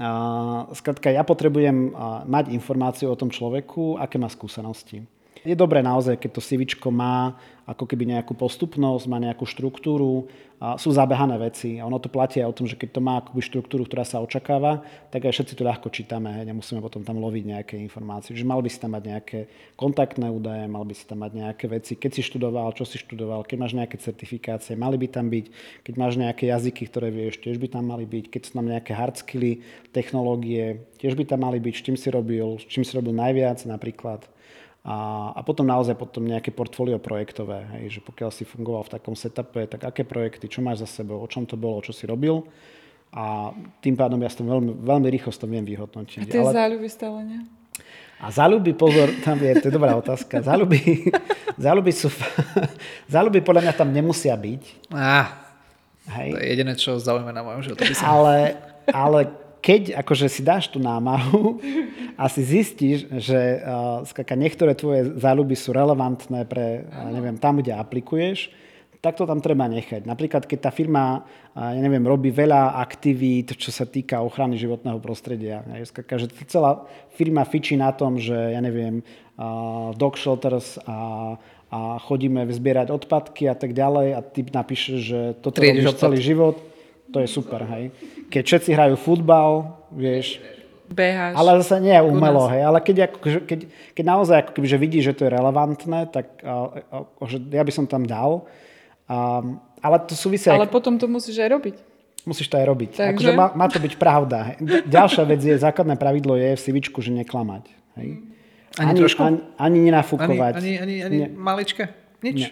uh, skrátka ja potrebujem uh, mať informáciu o tom človeku, aké má skúsenosti. Je dobré naozaj, keď to CV má ako keby nejakú postupnosť, má nejakú štruktúru, a sú zabehané veci. A ono to platí aj o tom, že keď to má akoby štruktúru, ktorá sa očakáva, tak aj všetci to ľahko čítame, hej, nemusíme potom tam loviť nejaké informácie. Že mal by si tam mať nejaké kontaktné údaje, mal by si tam mať nejaké veci, keď si študoval, čo si študoval, keď máš nejaké certifikácie, mali by tam byť, keď máš nejaké jazyky, ktoré vieš, tiež by tam mali byť, keď sú tam nejaké hard skilly, technológie, tiež by tam mali byť, s čím si robil, s čím si robil najviac napríklad. A, a potom naozaj potom nejaké portfólio projektové, hej, že pokiaľ si fungoval v takom setupe, tak aké projekty, čo máš za sebou, o čom to bolo, čo si robil. A tým pádom ja to veľmi, veľmi rýchlo to viem vyhodnotiť. A tie Ale... záľuby stále nie? A záľuby, pozor, tam je, to je dobrá otázka. Záľuby, záľuby sú, záľuby podľa mňa tam nemusia byť. Ah, Hej. To je jediné, čo zaujíma na mojom životopise. Ale, ale keď akože si dáš tú námahu a si zistíš, že uh, skaka, niektoré tvoje záľuby sú relevantné pre, uh, neviem, tam, kde aplikuješ, tak to tam treba nechať. Napríklad, keď tá firma, uh, ja neviem, robí veľa aktivít, čo sa týka ochrany životného prostredia. Skaka, že celá firma fičí na tom, že, ja neviem, uh, dog shelters a a chodíme zbierať odpadky a tak ďalej a ty napíšeš, že toto robíš celý život, to je super, hej keď všetci hrajú futbal, vieš, Beháš. Ale zase nie je umelo, hej. Ale keď, ako, keď, keď naozaj ako keby, že vidíš, že to je relevantné, tak a, a, že ja by som tam dal. A, ale to súvisí Ale aj... potom to musíš aj robiť. Musíš to aj robiť. Takže... Akože má, má to byť pravda. Hej. Ďalšia vec je, základné pravidlo je v CV, že neklamať. Hej. Ani, ani trošku? Ani, ani nenafúkovať. Ani, ani, ani, ani malička? Nič? Nie,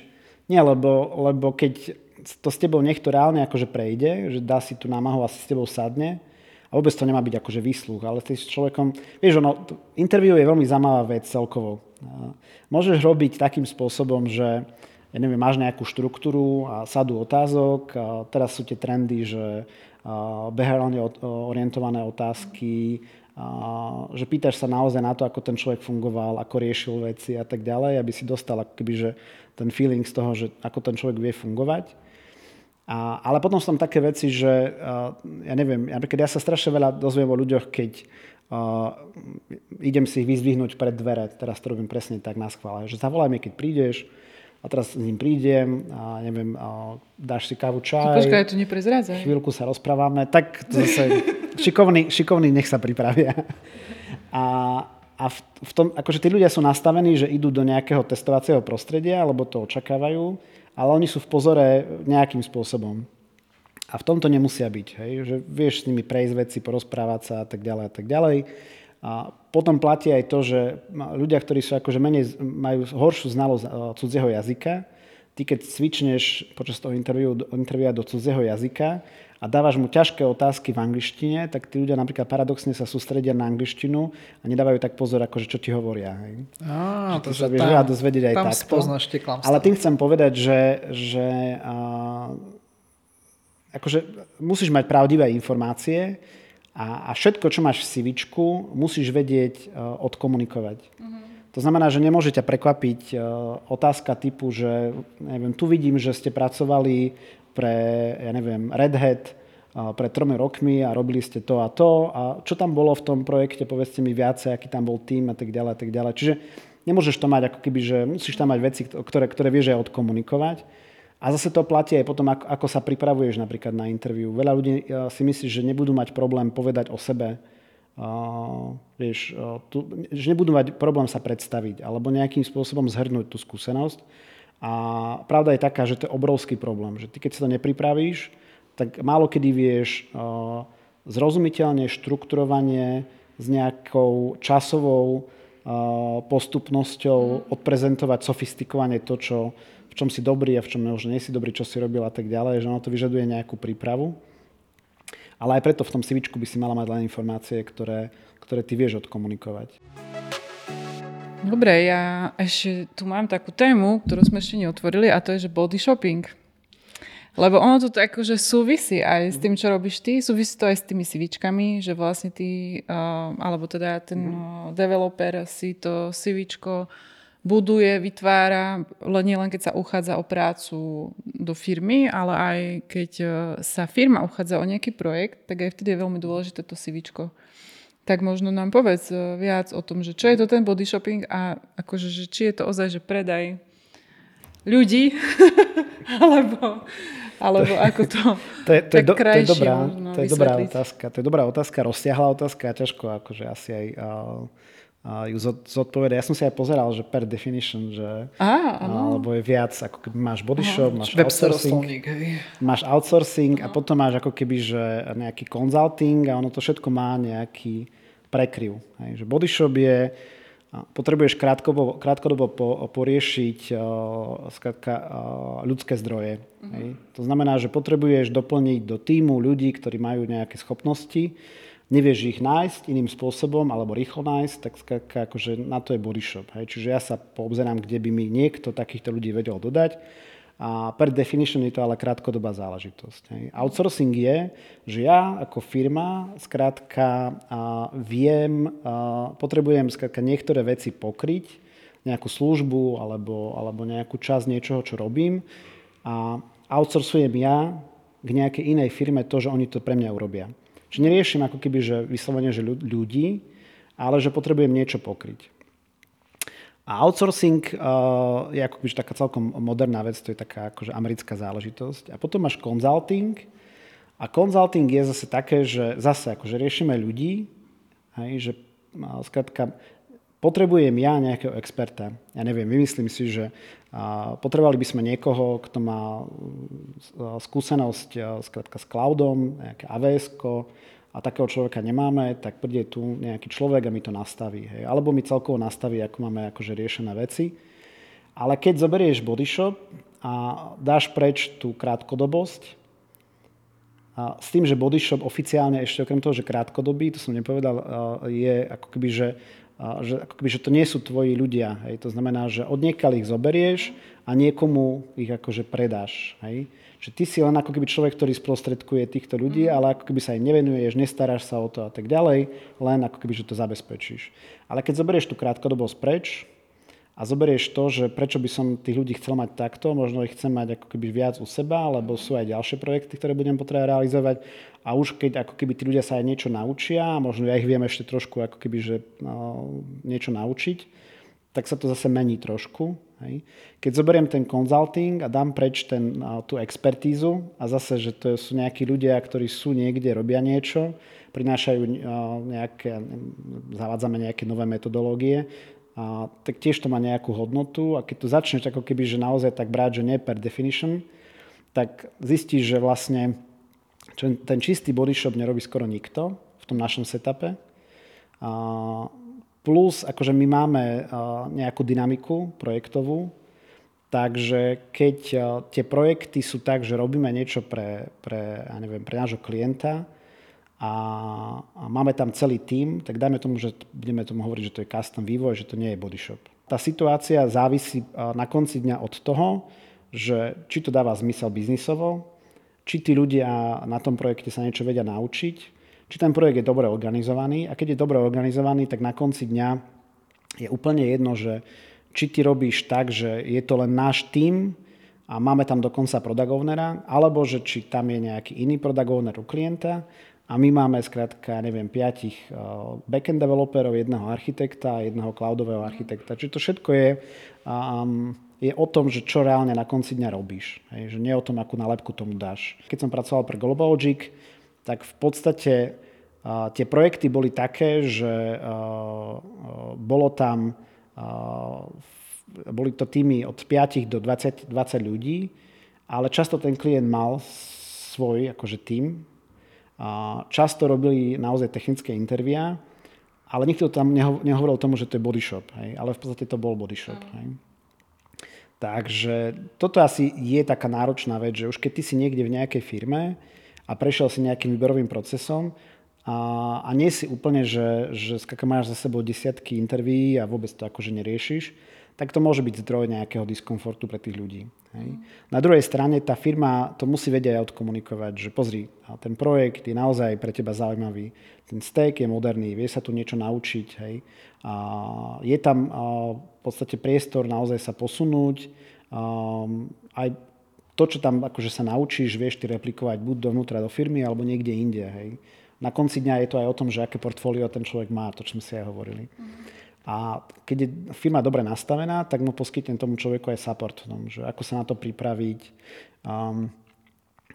nie lebo, lebo keď to s tebou niekto reálne akože prejde, že dá si tú námahu a si s tebou sadne a vôbec to nemá byť akože výsluh, ale ty s človekom, vieš, ono, interview je veľmi zaujímavá vec celkovo. Môžeš robiť takým spôsobom, že ja neviem, máš nejakú štruktúru a sadu otázok. A teraz sú tie trendy, že behaviorálne orientované otázky, že pýtaš sa naozaj na to, ako ten človek fungoval, ako riešil veci a tak ďalej, aby si dostal akoby, že ten feeling z toho, že ako ten človek vie fungovať. A, ale potom sú tam také veci, že uh, ja neviem, napríklad ja sa strašne veľa dozviem o ľuďoch, keď uh, idem si ich vyzvihnúť pred dvere, teraz to robím presne tak na schvále, že zavolaj mi, keď prídeš, a teraz s ním prídem a neviem, a dáš si kávu, čaj. Počkaj, to neprezrádzaj. Chvíľku sa rozprávame, tak to zase šikovný, šikovný nech sa pripravia. A, a v, v tom, akože tí ľudia sú nastavení, že idú do nejakého testovacieho prostredia, alebo to očakávajú ale oni sú v pozore nejakým spôsobom. A v tomto nemusia byť, hej? že vieš s nimi prejsť veci, porozprávať sa a tak ďalej a tak ďalej. A potom platí aj to, že ľudia, ktorí sú akože menej, majú horšiu znalosť cudzieho jazyka, ty keď cvičneš počas toho interviu, intervia do cudzieho jazyka a dávaš mu ťažké otázky v angličtine, tak tí ľudia napríklad paradoxne sa sústredia na angličtinu a nedávajú tak pozor, akože čo ti hovoria. Hej. Á, to sa vieš dozvedieť aj tam takto. spoznáš tie klamstvá. Ale tým chcem povedať, že, že a, akože musíš mať pravdivé informácie a, a všetko, čo máš v CVčku, musíš vedieť uh, odkomunikovať. Uh-huh. To znamená, že nemôže ťa prekvapiť uh, otázka typu, že neviem, tu vidím, že ste pracovali pre, ja neviem, Red Hat pred tromi rokmi a robili ste to a to a čo tam bolo v tom projekte, povedzte mi viacej, aký tam bol tým a tak ďalej a tak ďalej. Čiže nemôžeš to mať ako keby, že musíš tam mať veci, ktoré, ktoré vieš aj odkomunikovať. A zase to platí aj potom, ako, ako sa pripravuješ napríklad na interviu. Veľa ľudí si myslí, že nebudú mať problém povedať o sebe, Uh, vieš, uh, tu, že nebudú mať problém sa predstaviť alebo nejakým spôsobom zhrnúť tú skúsenosť. A pravda je taká, že to je obrovský problém, že ty keď si to nepripravíš, tak málo kedy vieš uh, zrozumiteľne, štrukturovanie s nejakou časovou postupnosťou odprezentovať sofistikovane to, čo, v čom si dobrý a v čom možno nie si dobrý, čo si robil a tak ďalej, že ono to vyžaduje nejakú prípravu. Ale aj preto v tom CV by si mala mať len informácie, ktoré, ktoré ty vieš odkomunikovať. Dobre, ja ešte tu mám takú tému, ktorú sme ešte neotvorili a to je, že body shopping. Lebo ono to akože súvisí aj s tým, čo robíš ty, súvisí to aj s tými CVčkami, že vlastne ty, uh, alebo teda ten uh, developer si to CVčko buduje, vytvára, nie len keď sa uchádza o prácu do firmy, ale aj keď uh, sa firma uchádza o nejaký projekt, tak aj vtedy je veľmi dôležité to CVčko tak možno nám povedz e, viac o tom, že čo je to ten body shopping a akože, že či je to ozaj, že predaj ľudí, alebo, alebo ako to, to, je, to, je, do, to je dobrá, to je dobrá otázka. To je dobrá otázka, rozsiahla otázka a ťažko akože asi aj uh, ju zodpovedať. Ja som si aj pozeral, že per definition, že Á, alebo je viac, ako keby máš body shop, máš outsourcing, máš outsourcing a potom máš ako keby, že nejaký consulting a ono to všetko má nejaký prekryv. Hej. Že body shop je, potrebuješ krátkodobo, krátkodobo po, poriešiť uh, skratka, uh, ľudské zdroje. Uh-huh. Hej. To znamená, že potrebuješ doplniť do týmu ľudí, ktorí majú nejaké schopnosti, nevieš ich nájsť iným spôsobom alebo rýchlo nájsť, tak akože na to je body shop. Hej. Čiže ja sa poobzerám, kde by mi niekto takýchto ľudí vedel dodať a per definition je to ale krátkodobá záležitosť. Hej. Outsourcing je, že ja ako firma skrátka viem, potrebujem skrátka niektoré veci pokryť, nejakú službu alebo, alebo nejakú časť niečoho, čo robím a outsourcujem ja k nejakej inej firme to, že oni to pre mňa urobia. Čiže neriešim ako keby, že vyslovene, že ľudí, ale že potrebujem niečo pokryť. A outsourcing uh, je ako taká celkom moderná vec, to je taká akože americká záležitosť. A potom máš consulting. A consulting je zase také, že zase akože riešime ľudí, hej, že uh, skratka, potrebujem ja nejakého experta. Ja neviem, vymyslím si, že uh, potrebovali by sme niekoho, kto má uh, skúsenosť uh, skratka, s cloudom, nejaké avs a takého človeka nemáme, tak príde tu nejaký človek a mi to nastaví. Hej. Alebo mi celkovo nastaví, ako máme akože riešené veci. Ale keď zoberieš bodyshop a dáš preč tú krátkodobosť, a s tým, že bodyshop oficiálne ešte okrem toho, že krátkodobý, to som nepovedal, je ako keby, že, že, ako keby, že to nie sú tvoji ľudia. Hej. To znamená, že od ich zoberieš a niekomu ich akože predáš. Hej že ty si len ako keby človek, ktorý sprostredkuje týchto ľudí, mm. ale ako keby sa im nevenuješ, nestaráš sa o to a tak ďalej, len ako keby, že to zabezpečíš. Ale keď zoberieš tú krátkodobosť preč a zoberieš to, že prečo by som tých ľudí chcel mať takto, možno ich chcem mať ako keby viac u seba, lebo sú aj ďalšie projekty, ktoré budem potrebovať realizovať a už keď ako keby tí ľudia sa aj niečo naučia, možno ja ich viem ešte trošku ako keby, že no, niečo naučiť, tak sa to zase mení trošku. Hej. Keď zoberiem ten consulting a dám preč ten, tú expertízu a zase, že to sú nejakí ľudia, ktorí sú niekde, robia niečo, prinášajú nejaké, zavádzame nejaké nové metodológie, a, tak tiež to má nejakú hodnotu a keď to začneš ako keby, že naozaj tak brať, že nie per definition, tak zistíš, že vlastne ten čistý body nerobí skoro nikto v tom našom setupe. A Plus, akože my máme nejakú dynamiku projektovú, Takže keď tie projekty sú tak, že robíme niečo pre, pre, ja neviem, pre nášho klienta a, a máme tam celý tím, tak dajme tomu, že budeme tomu hovoriť, že to je custom vývoj, že to nie je body shop. Tá situácia závisí na konci dňa od toho, že či to dáva zmysel biznisovo, či tí ľudia na tom projekte sa niečo vedia naučiť, či ten projekt je dobre organizovaný a keď je dobre organizovaný, tak na konci dňa je úplne jedno, že či ty robíš tak, že je to len náš tím a máme tam dokonca product ownera, alebo že či tam je nejaký iný product owner u klienta a my máme skrátka, neviem, piatich eh, backend developerov, jedného architekta a jedného cloudového architekta. Čiže to všetko je, um, je o tom, že čo reálne na konci dňa robíš. Hej, že nie o tom, akú nálepku tomu dáš. Keď som pracoval pre GlobalLogic, tak v podstate uh, tie projekty boli také, že uh, uh, bolo tam boli to týmy od 5 do 20, 20 ľudí, ale často ten klient mal svoj akože tým. Často robili naozaj technické intervia, ale nikto tam nehovoril o tomu, že to je body shop, hej? ale v podstate to bol body shop. Hej? Takže toto asi je taká náročná vec, že už keď ty si niekde v nejakej firme a prešiel si nejakým výberovým procesom, a, a nie si úplne, že, že máš za sebou desiatky interví a vôbec to akože neriešiš, tak to môže byť zdroj nejakého diskomfortu pre tých ľudí. Hej. Na druhej strane tá firma to musí vedieť aj odkomunikovať, že pozri, ten projekt je naozaj pre teba zaujímavý, ten stack je moderný, vie sa tu niečo naučiť, hej. A je tam a, v podstate priestor naozaj sa posunúť, a, aj to, čo tam akože sa naučíš, vieš ty replikovať buď dovnútra do firmy, alebo niekde inde. Hej na konci dňa je to aj o tom, že aké portfólio ten človek má, to, čo sme si aj hovorili. A keď je firma dobre nastavená, tak mu poskytnem tomu človeku aj support, tom, že ako sa na to pripraviť. Um,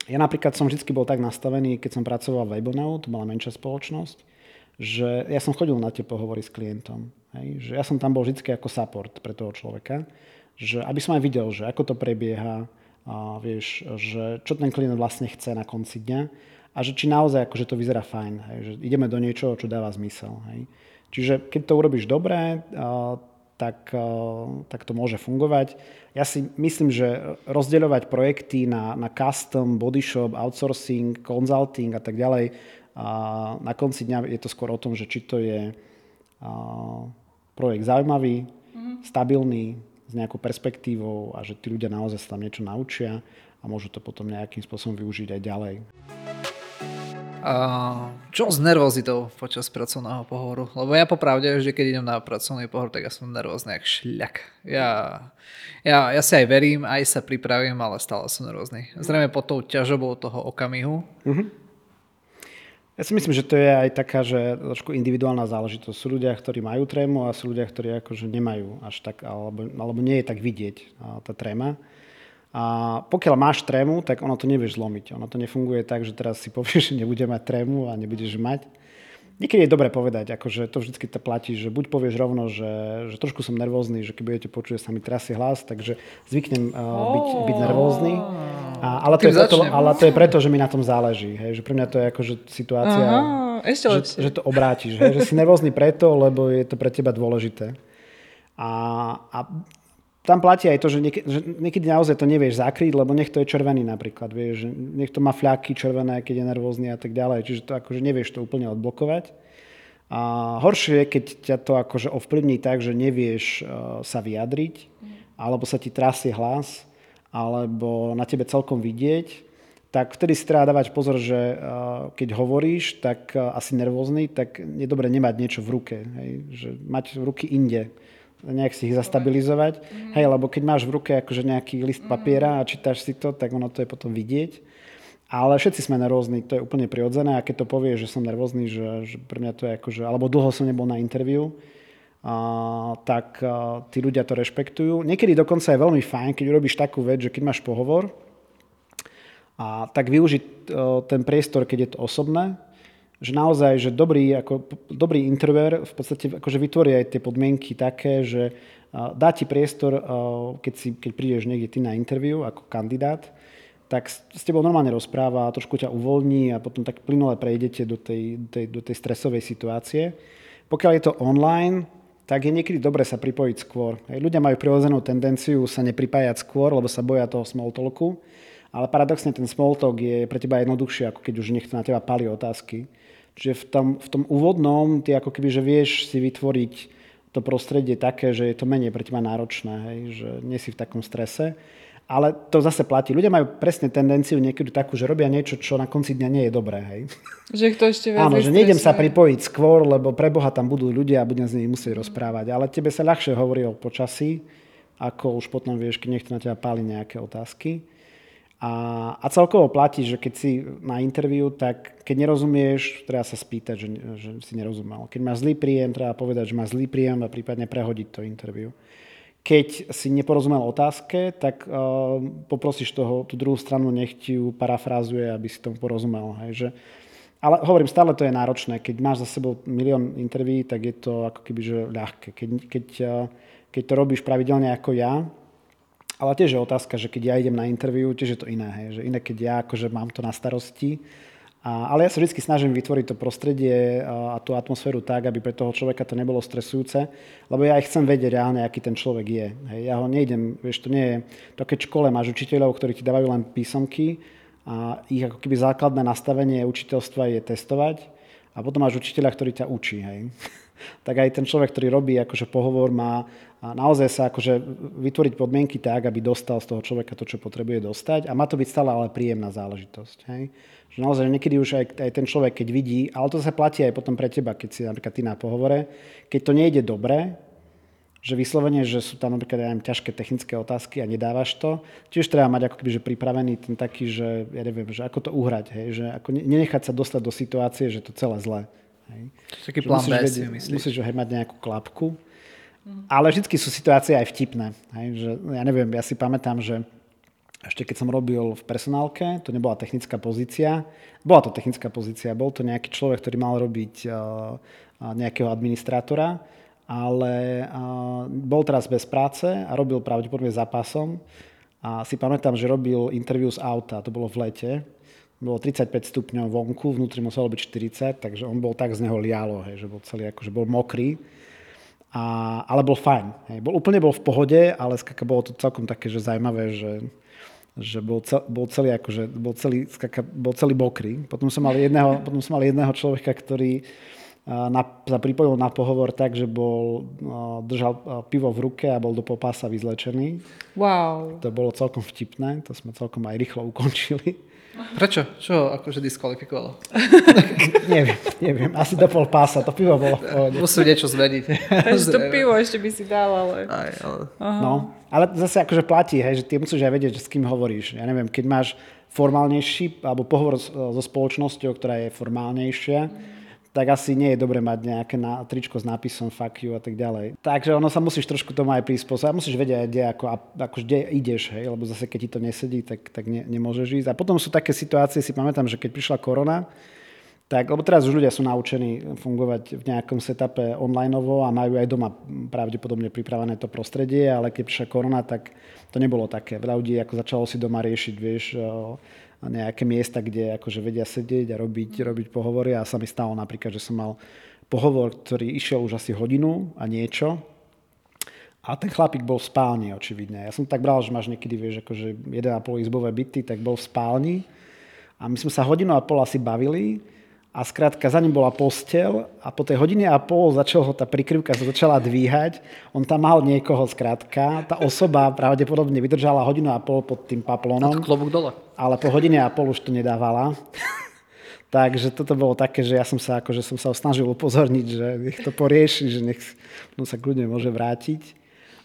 ja napríklad som vždy bol tak nastavený, keď som pracoval v Webonau, to bola menšia spoločnosť, že ja som chodil na tie pohovory s klientom. Hej? Že ja som tam bol vždy ako support pre toho človeka, že aby som aj videl, že ako to prebieha, a vieš, že čo ten klient vlastne chce na konci dňa a že či naozaj akože to vyzerá fajn, hej, že ideme do niečoho, čo dáva zmysel. Hej. Čiže keď to urobíš dobre, tak, tak to môže fungovať. Ja si myslím, že rozdeľovať projekty na, na custom, body shop, outsourcing, consulting a tak ďalej, a na konci dňa je to skôr o tom, že či to je projekt zaujímavý, mm-hmm. stabilný, s nejakou perspektívou a že tí ľudia naozaj sa tam niečo naučia a môžu to potom nejakým spôsobom využiť aj ďalej. A čo s nervozitou počas pracovného pohovoru? Lebo ja popravde, že keď idem na pracovný pohovor, tak ja som nervózny jak šľak. Ja, ja, ja si aj verím, aj sa pripravím, ale stále som nervózny. Zrejme pod tou ťažobou toho okamihu. Uh-huh. Ja si myslím, že to je aj taká, že trošku individuálna záležitosť. Sú ľudia, ktorí majú trému a sú ľudia, ktorí akože nemajú až tak, alebo, alebo nie je tak vidieť tá tréma. A pokiaľ máš trému, tak ono to nevieš zlomiť. Ono to nefunguje tak, že teraz si povieš, že nebude mať trému a nebudeš mať. Niekedy je dobre povedať, akože to vždy to platí, že buď povieš rovno, že, že trošku som nervózny, že keď budete počuť, že sa mi trasie hlas, takže zvyknem uh, byť, byť nervózny. A, ale, to je preto, ale to je preto, že mi na tom záleží. Hej, že pre mňa to je akože situácia, Aha, ešte že, že to obrátiš. Hej, že si nervózny preto, lebo je to pre teba dôležité. A, a tam platí aj to, že niekedy, že niekedy naozaj to nevieš zakryť, lebo niekto je červený napríklad, vieš, že niekto má fľaky červené, keď je nervózny a tak ďalej, čiže to akože nevieš to úplne odblokovať. A horšie je, keď ťa to akože ovplyvní tak, že nevieš uh, sa vyjadriť, alebo sa ti trasie hlas, alebo na tebe celkom vidieť, tak vtedy si treba dávať pozor, že uh, keď hovoríš, tak uh, asi nervózny, tak je dobre nemať niečo v ruke. Hej? Že mať ruky inde nejak si ich zastabilizovať. Mm. Hej, lebo keď máš v ruke akože nejaký list mhm. papiera a čítaš si to, tak ono to je potom vidieť. Ale všetci sme nervózni, to je úplne prirodzené a keď to povieš, že som nervózny, že, že pre mňa to je akože, alebo dlho som nebol na interviu, a, tak a, tí ľudia to rešpektujú. Niekedy dokonca je veľmi fajn, keď urobíš takú vec, že keď máš pohovor, a tak využiť ten priestor, keď je to osobné, že naozaj, že dobrý, ako, dobrý interviewer v podstate akože vytvorí aj tie podmienky také, že dá ti priestor, keď, si, keď prídeš niekde ty na interviu ako kandidát, tak s tebou normálne rozpráva, trošku ťa uvoľní a potom tak plynule prejdete do tej, tej, do tej stresovej situácie. Pokiaľ je to online, tak je niekedy dobre sa pripojiť skôr. Hej, ľudia majú prirodzenú tendenciu sa nepripájať skôr, lebo sa boja toho small talku, ale paradoxne ten small talk je pre teba jednoduchšie, ako keď už niekto na teba palí otázky. Čiže v tom, v tom úvodnom ty ako keby, že vieš si vytvoriť to prostredie také, že je to menej pre teba náročné, hej, že nie si v takom strese. Ale to zase platí. Ľudia majú presne tendenciu niekedy takú, že robia niečo, čo na konci dňa nie je dobré. Hej. Že to ešte viac Áno, že nejdem sa pripojiť skôr, lebo pre Boha tam budú ľudia a budem s nimi musieť rozprávať. Ale tebe sa ľahšie hovorí o počasí, ako už potom vieš, keď niekto na teba páli nejaké otázky. A, a celkovo platí, že keď si na interviu, tak keď nerozumieš, treba sa spýtať, že, že si nerozumel. Keď máš zlý príjem, treba povedať, že máš zlý príjem a prípadne prehodiť to interviu keď si neporozumel otázke, tak uh, poprosíš toho, tú druhú stranu, nech ti ju parafrázuje, aby si tomu porozumel. Hej, že, ale hovorím, stále to je náročné. Keď máš za sebou milión interví, tak je to ako keby že ľahké. Keď, keď, uh, keď to robíš pravidelne ako ja, ale tiež je otázka, že keď ja idem na interviu, tiež je to iné. Hej, že iné, keď ja akože mám to na starosti, a, ale ja sa vždy snažím vytvoriť to prostredie a, tú atmosféru tak, aby pre toho človeka to nebolo stresujúce, lebo ja aj chcem vedieť reálne, aký ten človek je. Hej, ja ho nejdem, vieš, to nie je, to keď v škole máš učiteľov, ktorí ti dávajú len písomky a ich ako keby základné nastavenie učiteľstva je testovať a potom máš učiteľa, ktorý ťa učí. Hej. Tak aj ten človek, ktorý robí akože pohovor, má naozaj sa akože vytvoriť podmienky tak, aby dostal z toho človeka to, čo potrebuje dostať a má to byť stále ale príjemná záležitosť. Hej. Že naozaj niekedy už aj, aj ten človek, keď vidí, ale to sa platí aj potom pre teba, keď si napríklad ty na pohovore, keď to nejde dobre, že vyslovene, že sú tam napríklad aj ťažké technické otázky a nedávaš to, tiež treba mať ako keby, že pripravený ten taký, že ja neviem, že ako to uhrať, hej, že ako nenechať sa dostať do situácie, že to celé zlé. Hej. Taký plán B si myslíš? Musíš hej, mať nejakú klapku, ale vždy sú situácie aj vtipné. Hej, že, ja neviem, ja si pamätám, že ešte keď som robil v personálke, to nebola technická pozícia, bola to technická pozícia, bol to nejaký človek, ktorý mal robiť uh, nejakého administrátora, ale uh, bol teraz bez práce a robil pravdepodobne zápasom a si pamätám, že robil interviu z auta, to bolo v lete, bolo 35 stupňov vonku, vnútri muselo byť 40, takže on bol tak z neho lialo, hej, že bol celý akože bol mokrý. A, ale bol fajn. Hej. Bol, úplne bol v pohode, ale skaka bolo to celkom také, že zaujímavé, že že bol, cel, bol celý, akože, bol celý, skaka, bol celý bokrý. Potom som mal jedného, potom som mal jedného človeka, ktorý na, sa pripojil na pohovor tak, že bol, držal pivo v ruke a bol do popása vyzlečený. Wow. To bolo celkom vtipné, to sme celkom aj rýchlo ukončili. Prečo? Čo akože diskvalifikovalo? neviem, neviem. Asi do pol pása. To pivo bolo v pohode. Musím niečo zmeniť. Takže to pivo ešte by si dal, ale... Aj, ale... No, ale zase akože platí, hej, že ty musíš aj vedieť, s kým hovoríš. Ja neviem, keď máš formálnejší, alebo pohovor so spoločnosťou, ktorá je formálnejšia, tak asi nie je dobre mať nejaké na, tričko s nápisom fuck you a tak ďalej. Takže ono sa musíš trošku tomu aj prispôsobiť. Musíš vedieť, kde, ako, ako, kde ideš, hej, lebo zase keď ti to nesedí, tak, tak ne, nemôžeš ísť. A potom sú také situácie, si pamätám, že keď prišla korona, tak, lebo teraz už ľudia sú naučení fungovať v nejakom setupe online a majú aj doma pravdepodobne pripravené to prostredie, ale keď prišla korona, tak to nebolo také. Veľa ľudí ako začalo si doma riešiť, vieš, nejaké miesta, kde akože vedia sedieť a robiť, robiť pohovory. A sa mi stalo napríklad, že som mal pohovor, ktorý išiel už asi hodinu a niečo. A ten chlapík bol v spálni, očividne. Ja som tak bral, že máš niekedy, vieš, akože 1,5 izbové byty, tak bol v spálni. A my sme sa hodinu a pol asi bavili a skrátka za ním bola postel a po tej hodine a pol začal ho tá prikryvka sa začala dvíhať. On tam mal niekoho skrátka. Tá osoba pravdepodobne vydržala hodinu a pol pod tým paplónom. A klobúk dole. Ale po hodine a pol už to nedávala. Takže toto bolo také, že ja som sa, akože som sa snažil upozorniť, že nech to porieši, že nech no sa kľudne môže vrátiť.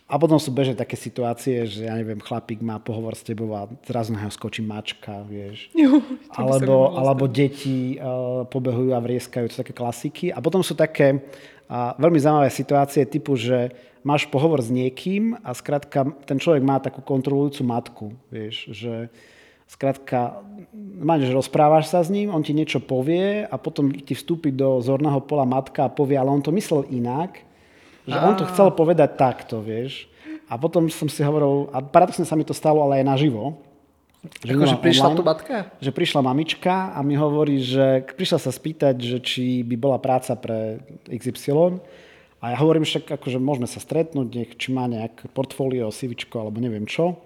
A potom sú bežné také situácie, že ja neviem, chlapík má pohovor s tebou a zrazu na skočí mačka, vieš. Jo, alebo, alebo deti uh, pobehujú a vrieskajú, to sú také klasiky. A potom sú také uh, veľmi zaujímavé situácie typu, že máš pohovor s niekým a skrátka ten človek má takú kontrolujúcu matku, vieš, že Skrátka, máš, rozprávaš sa s ním, on ti niečo povie a potom ti vstúpi do zorného pola matka a povie, ale on to myslel inak že on to chcel povedať takto, vieš. A potom som si hovoril, a paradoxne sa mi to stalo, ale aj naživo. Že, Ako, že prišla online, tu matka? Že prišla mamička a mi hovorí, že prišla sa spýtať, že či by bola práca pre XY. A ja hovorím však, akože môžeme sa stretnúť, nech či má nejaké portfólio, CVčko alebo neviem čo.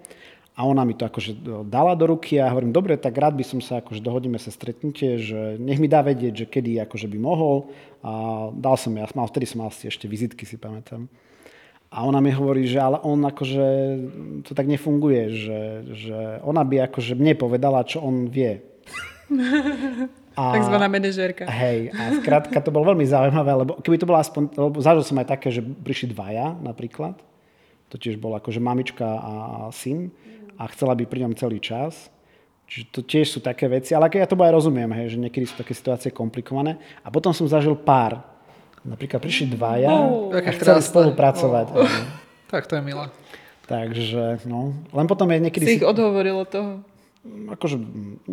A ona mi to akože dala do ruky a hovorím, dobre, tak rád by som sa, akože dohodíme sa stretnutie, že nech mi dá vedieť, že kedy akože by mohol. A dal som, ja mal, vtedy som mal asi ešte vizitky, si pamätám. A ona mi hovorí, že ale on akože, to tak nefunguje, že, že ona by akože mne povedala, čo on vie. A, Takzvaná manažérka. Hej, a skrátka to bolo veľmi zaujímavé, lebo keby to bolo aspoň, lebo zažil som aj také, že prišli dvaja napríklad, to tiež bol akože mamička a syn a chcela by pri ňom celý čas. Čiže to tiež sú také veci, ale ja to aj rozumiem, hej, že niekedy sú také situácie komplikované. A potom som zažil pár. Napríklad prišli dvaja oh, a chceli spolupracovať. Oh. Tak to je milé. Takže, no, len potom je niekedy... Si ich odhovorilo toho? akože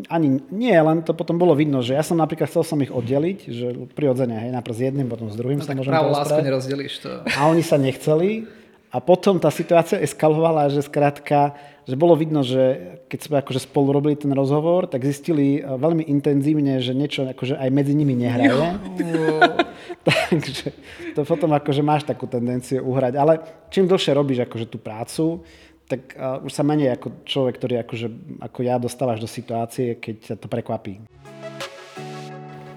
ani nie, len to potom bolo vidno, že ja som napríklad chcel som ich oddeliť, že prirodzene, hej, najprv s jedným, potom s druhým no, sa môžem právo lásku nerozdelíš to. A oni sa nechceli a potom tá situácia eskalovala, že skrátka, že bolo vidno, že keď sme akože spolu robili ten rozhovor, tak zistili e, veľmi intenzívne, že niečo akože aj medzi nimi nehraje. Takže to potom akože máš takú tendenciu uhrať. Ale čím dlhšie robíš akože tú prácu, tak uh, už sa menej ako človek, ktorý akože, ako ja dostávaš do situácie, keď ťa to prekvapí.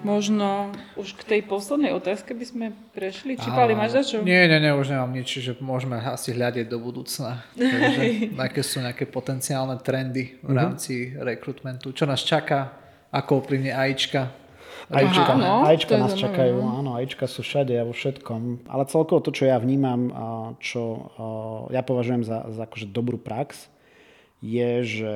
Možno už k tej poslednej otázke by sme prešli. Či Pali, máš za čo? Nie, nie, nie, už nemám nič, čiže môžeme asi hľadiť do budúcna. Takže, aké sú nejaké potenciálne trendy v mhm. rámci uh-huh. rekrutmentu, čo nás čaká, ako ovplyvne AIčka Ajíčka, no, ajíčka nás čakajú, no. áno, ajíčka sú všade a vo všetkom. Ale celkovo to, čo ja vnímam, čo ja považujem za, za akože dobrú prax, je, že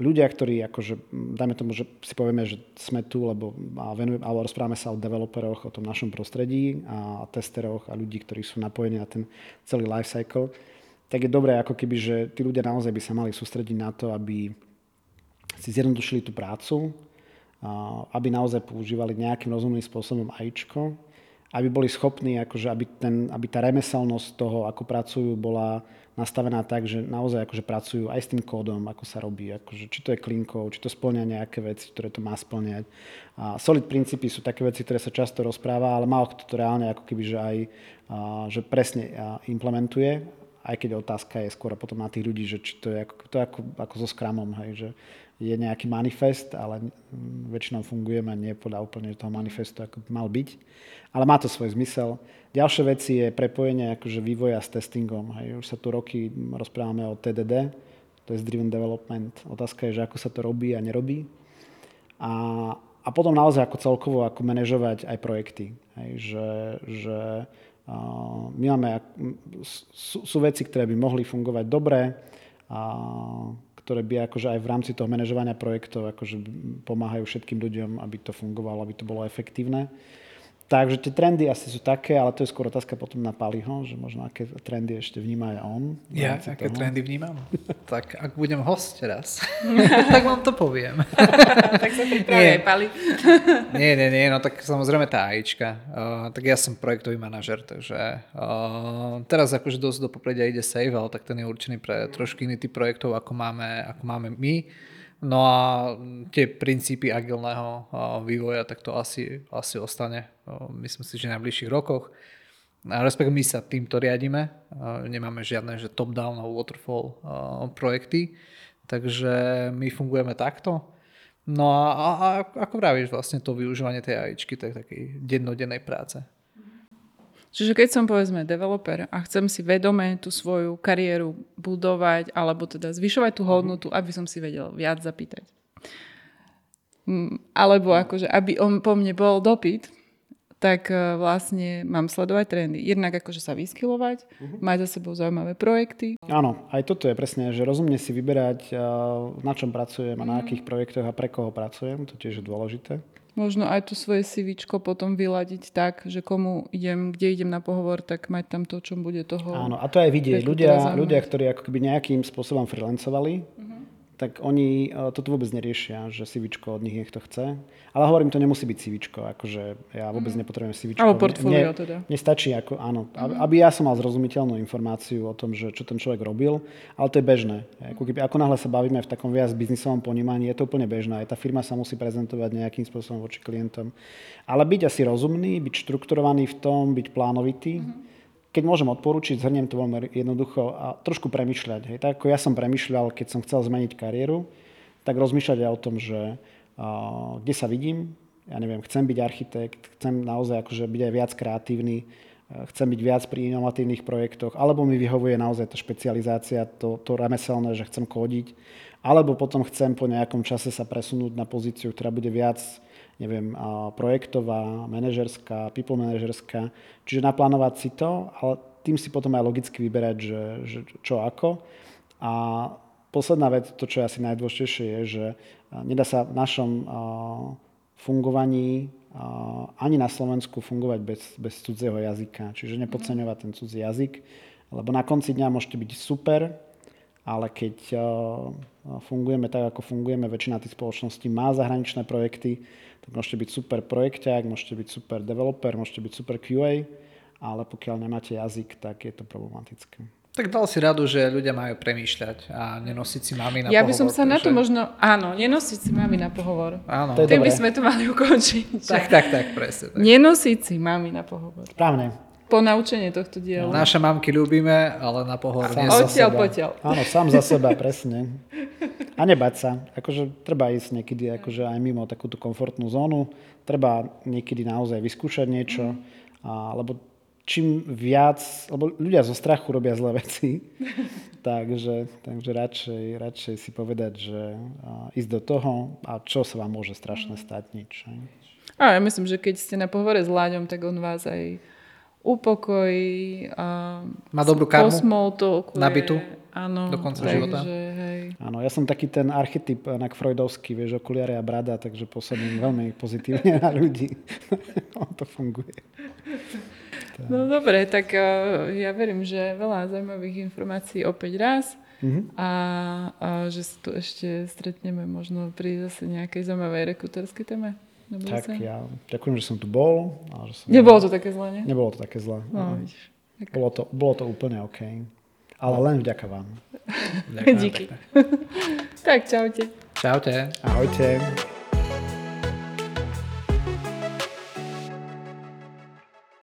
ľudia, ktorí akože, dajme tomu, že si povieme, že sme tu, lebo venujeme, alebo rozprávame sa o developeroch, o tom našom prostredí a testeroch a ľudí, ktorí sú napojení na ten celý life cycle, tak je dobré ako keby, že tí ľudia naozaj by sa mali sústrediť na to, aby si zjednodušili tú prácu, aby naozaj používali nejakým rozumným spôsobom AIčko, aby boli schopní, akože, aby, ten, aby tá remeselnosť toho, ako pracujú, bola nastavená tak, že naozaj akože pracujú aj s tým kódom, ako sa robí, akože, či to je klinkou, či to splňa nejaké veci, ktoré to má splňať. A solid princípy sú také veci, ktoré sa často rozpráva, ale málo kto to reálne ako keby, že aj a, že presne implementuje, aj keď otázka je skôr potom na tých ľudí, že či to je ako, to je ako, ako so Scrumom, hej, že je nejaký manifest, ale väčšinou fungujeme nie podľa úplne toho manifestu, ako by mal byť. Ale má to svoj zmysel. Ďalšia vec je prepojenie akože vývoja s testingom. Hej. Už sa tu roky rozprávame o TDD, to je Driven Development. Otázka je, že ako sa to robí a nerobí. A, a potom naozaj ako celkovo, ako manažovať aj projekty. Hej. Že, že uh, my máme, sú, sú veci, ktoré by mohli fungovať dobre, a ktoré by akože aj v rámci toho manažovania projektov akože pomáhajú všetkým ľuďom, aby to fungovalo, aby to bolo efektívne. Takže tie trendy asi sú také, ale to je skôr otázka potom na Paliho, že možno aké trendy ešte vníma aj on. Ja, aké toho. trendy vnímam? tak ak budem host raz, tak vám to poviem. tak sa pripraví Pali. nie, nie, nie, no tak samozrejme tá AIčka. Uh, tak ja som projektový manažer, takže uh, teraz akože dosť do popredia ide Save, ale tak ten je určený pre trošku iný typ projektov, ako máme, ako máme my. No a tie princípy agilného vývoja, tak to asi, asi ostane, myslím si, že v najbližších rokoch. A respektíve my sa týmto riadíme, nemáme žiadne že top-down alebo waterfall projekty, takže my fungujeme takto. No a, a, a ako vravíš vlastne to využívanie tej AIčky, tak takej dennodennej práce. Čiže keď som povedzme developer a chcem si vedome tú svoju kariéru budovať alebo teda zvyšovať tú hodnotu, aby som si vedel viac zapýtať. Mm, alebo akože, aby on po mne bol dopyt, tak e, vlastne mám sledovať trendy. Jednak akože sa vyskylovať, uh-huh. mať za sebou zaujímavé projekty. Áno, aj toto je presne, že rozumne si vyberať, na čom pracujem a na uh-huh. akých projektoch a pre koho pracujem, to tiež je dôležité možno aj to svoje CV potom vyladiť tak, že komu idem, kde idem na pohovor, tak mať tam to, čo bude toho. Áno, a to aj vidieť. Ľudia, ľudia, ktorí ako keby nejakým spôsobom freelancovali, uh-huh tak oni e, toto vôbec neriešia, že CV od nich niekto chce. Ale hovorím, to nemusí byť CV, akože ja vôbec mm. nepotrebujem CV. Alebo portfólio teda. Mne stačí, ako, áno, mm. aby ja som mal zrozumiteľnú informáciu o tom, že čo ten človek robil, ale to je bežné. Ako, keby, ako náhle sa bavíme v takom viac biznisovom ponímaní, je to úplne bežné. Aj tá firma sa musí prezentovať nejakým spôsobom voči klientom. Ale byť asi rozumný, byť štrukturovaný v tom, byť plánovitý, mm keď môžem odporučiť, zhrniem to veľmi jednoducho a trošku premyšľať. Hej. Tak ako ja som premyšľal, keď som chcel zmeniť kariéru, tak rozmýšľať aj o tom, že uh, kde sa vidím, ja neviem, chcem byť architekt, chcem naozaj akože byť aj viac kreatívny, chcem byť viac pri inovatívnych projektoch, alebo mi vyhovuje naozaj tá špecializácia, to, to remeselné, že chcem kódiť, alebo potom chcem po nejakom čase sa presunúť na pozíciu, ktorá bude viac neviem, projektová, manažerská, people manažerská. Čiže naplánovať si to, ale tým si potom aj logicky vyberať, že, že čo ako. A posledná vec, to čo je asi najdôležitejšie, je, že nedá sa v našom fungovaní ani na Slovensku fungovať bez, bez cudzieho jazyka. Čiže nepodceňovať ten cudzí jazyk, lebo na konci dňa môžete byť super, ale keď fungujeme tak, ako fungujeme, väčšina tých spoločností má zahraničné projekty, tak môžete byť super projekťák, môžete byť super developer, môžete byť super QA, ale pokiaľ nemáte jazyk, tak je to problematické. Tak dal si radu, že ľudia majú premýšľať a nenosiť si mami na ja pohovor. Ja by som sa takže... na to možno... Áno, nenosiť si mami na pohovor. Áno. To Tým by sme to mali ukončiť. Tak, tak, tak, presne. Tak. Nenosiť si mami na pohovor. Správne. Po naučenie tohto diela. Naše mamky ľúbime, ale na pohovor nie Odtiaľ potiaľ. Áno, sám za seba, presne. A nebať sa. Akože treba ísť niekedy akože aj mimo takúto komfortnú zónu. Treba niekedy naozaj vyskúšať niečo. A, lebo čím viac, lebo ľudia zo strachu robia zlé veci, takže, takže radšej, radšej si povedať, že ísť do toho a čo sa vám môže strašne stať, nič. A ja myslím, že keď ste na pohovore s Láďom, tak on vás aj upokojí. A Má dobrú karmu? Nabitu? Áno. Do konca takže, života? Hej. Áno, ja som taký ten archetyp na Freudovský, vieš, okuliare a brada, takže pôsobím veľmi pozitívne na ľudí. on to funguje. No dobre, tak uh, ja verím, že veľa zaujímavých informácií opäť raz mm-hmm. a, a že sa tu ešte stretneme možno pri zase nejakej zaujímavej rekruterskej téme. Tak sa? ja ďakujem, že som tu bol. A že som nebolo to také zlé, nie? Nebolo to také zlé. No, vidíš. Bolo to, bolo to úplne OK. Ale len vďaka vám. Díky. tak, čaute. Čaute. Ahojte.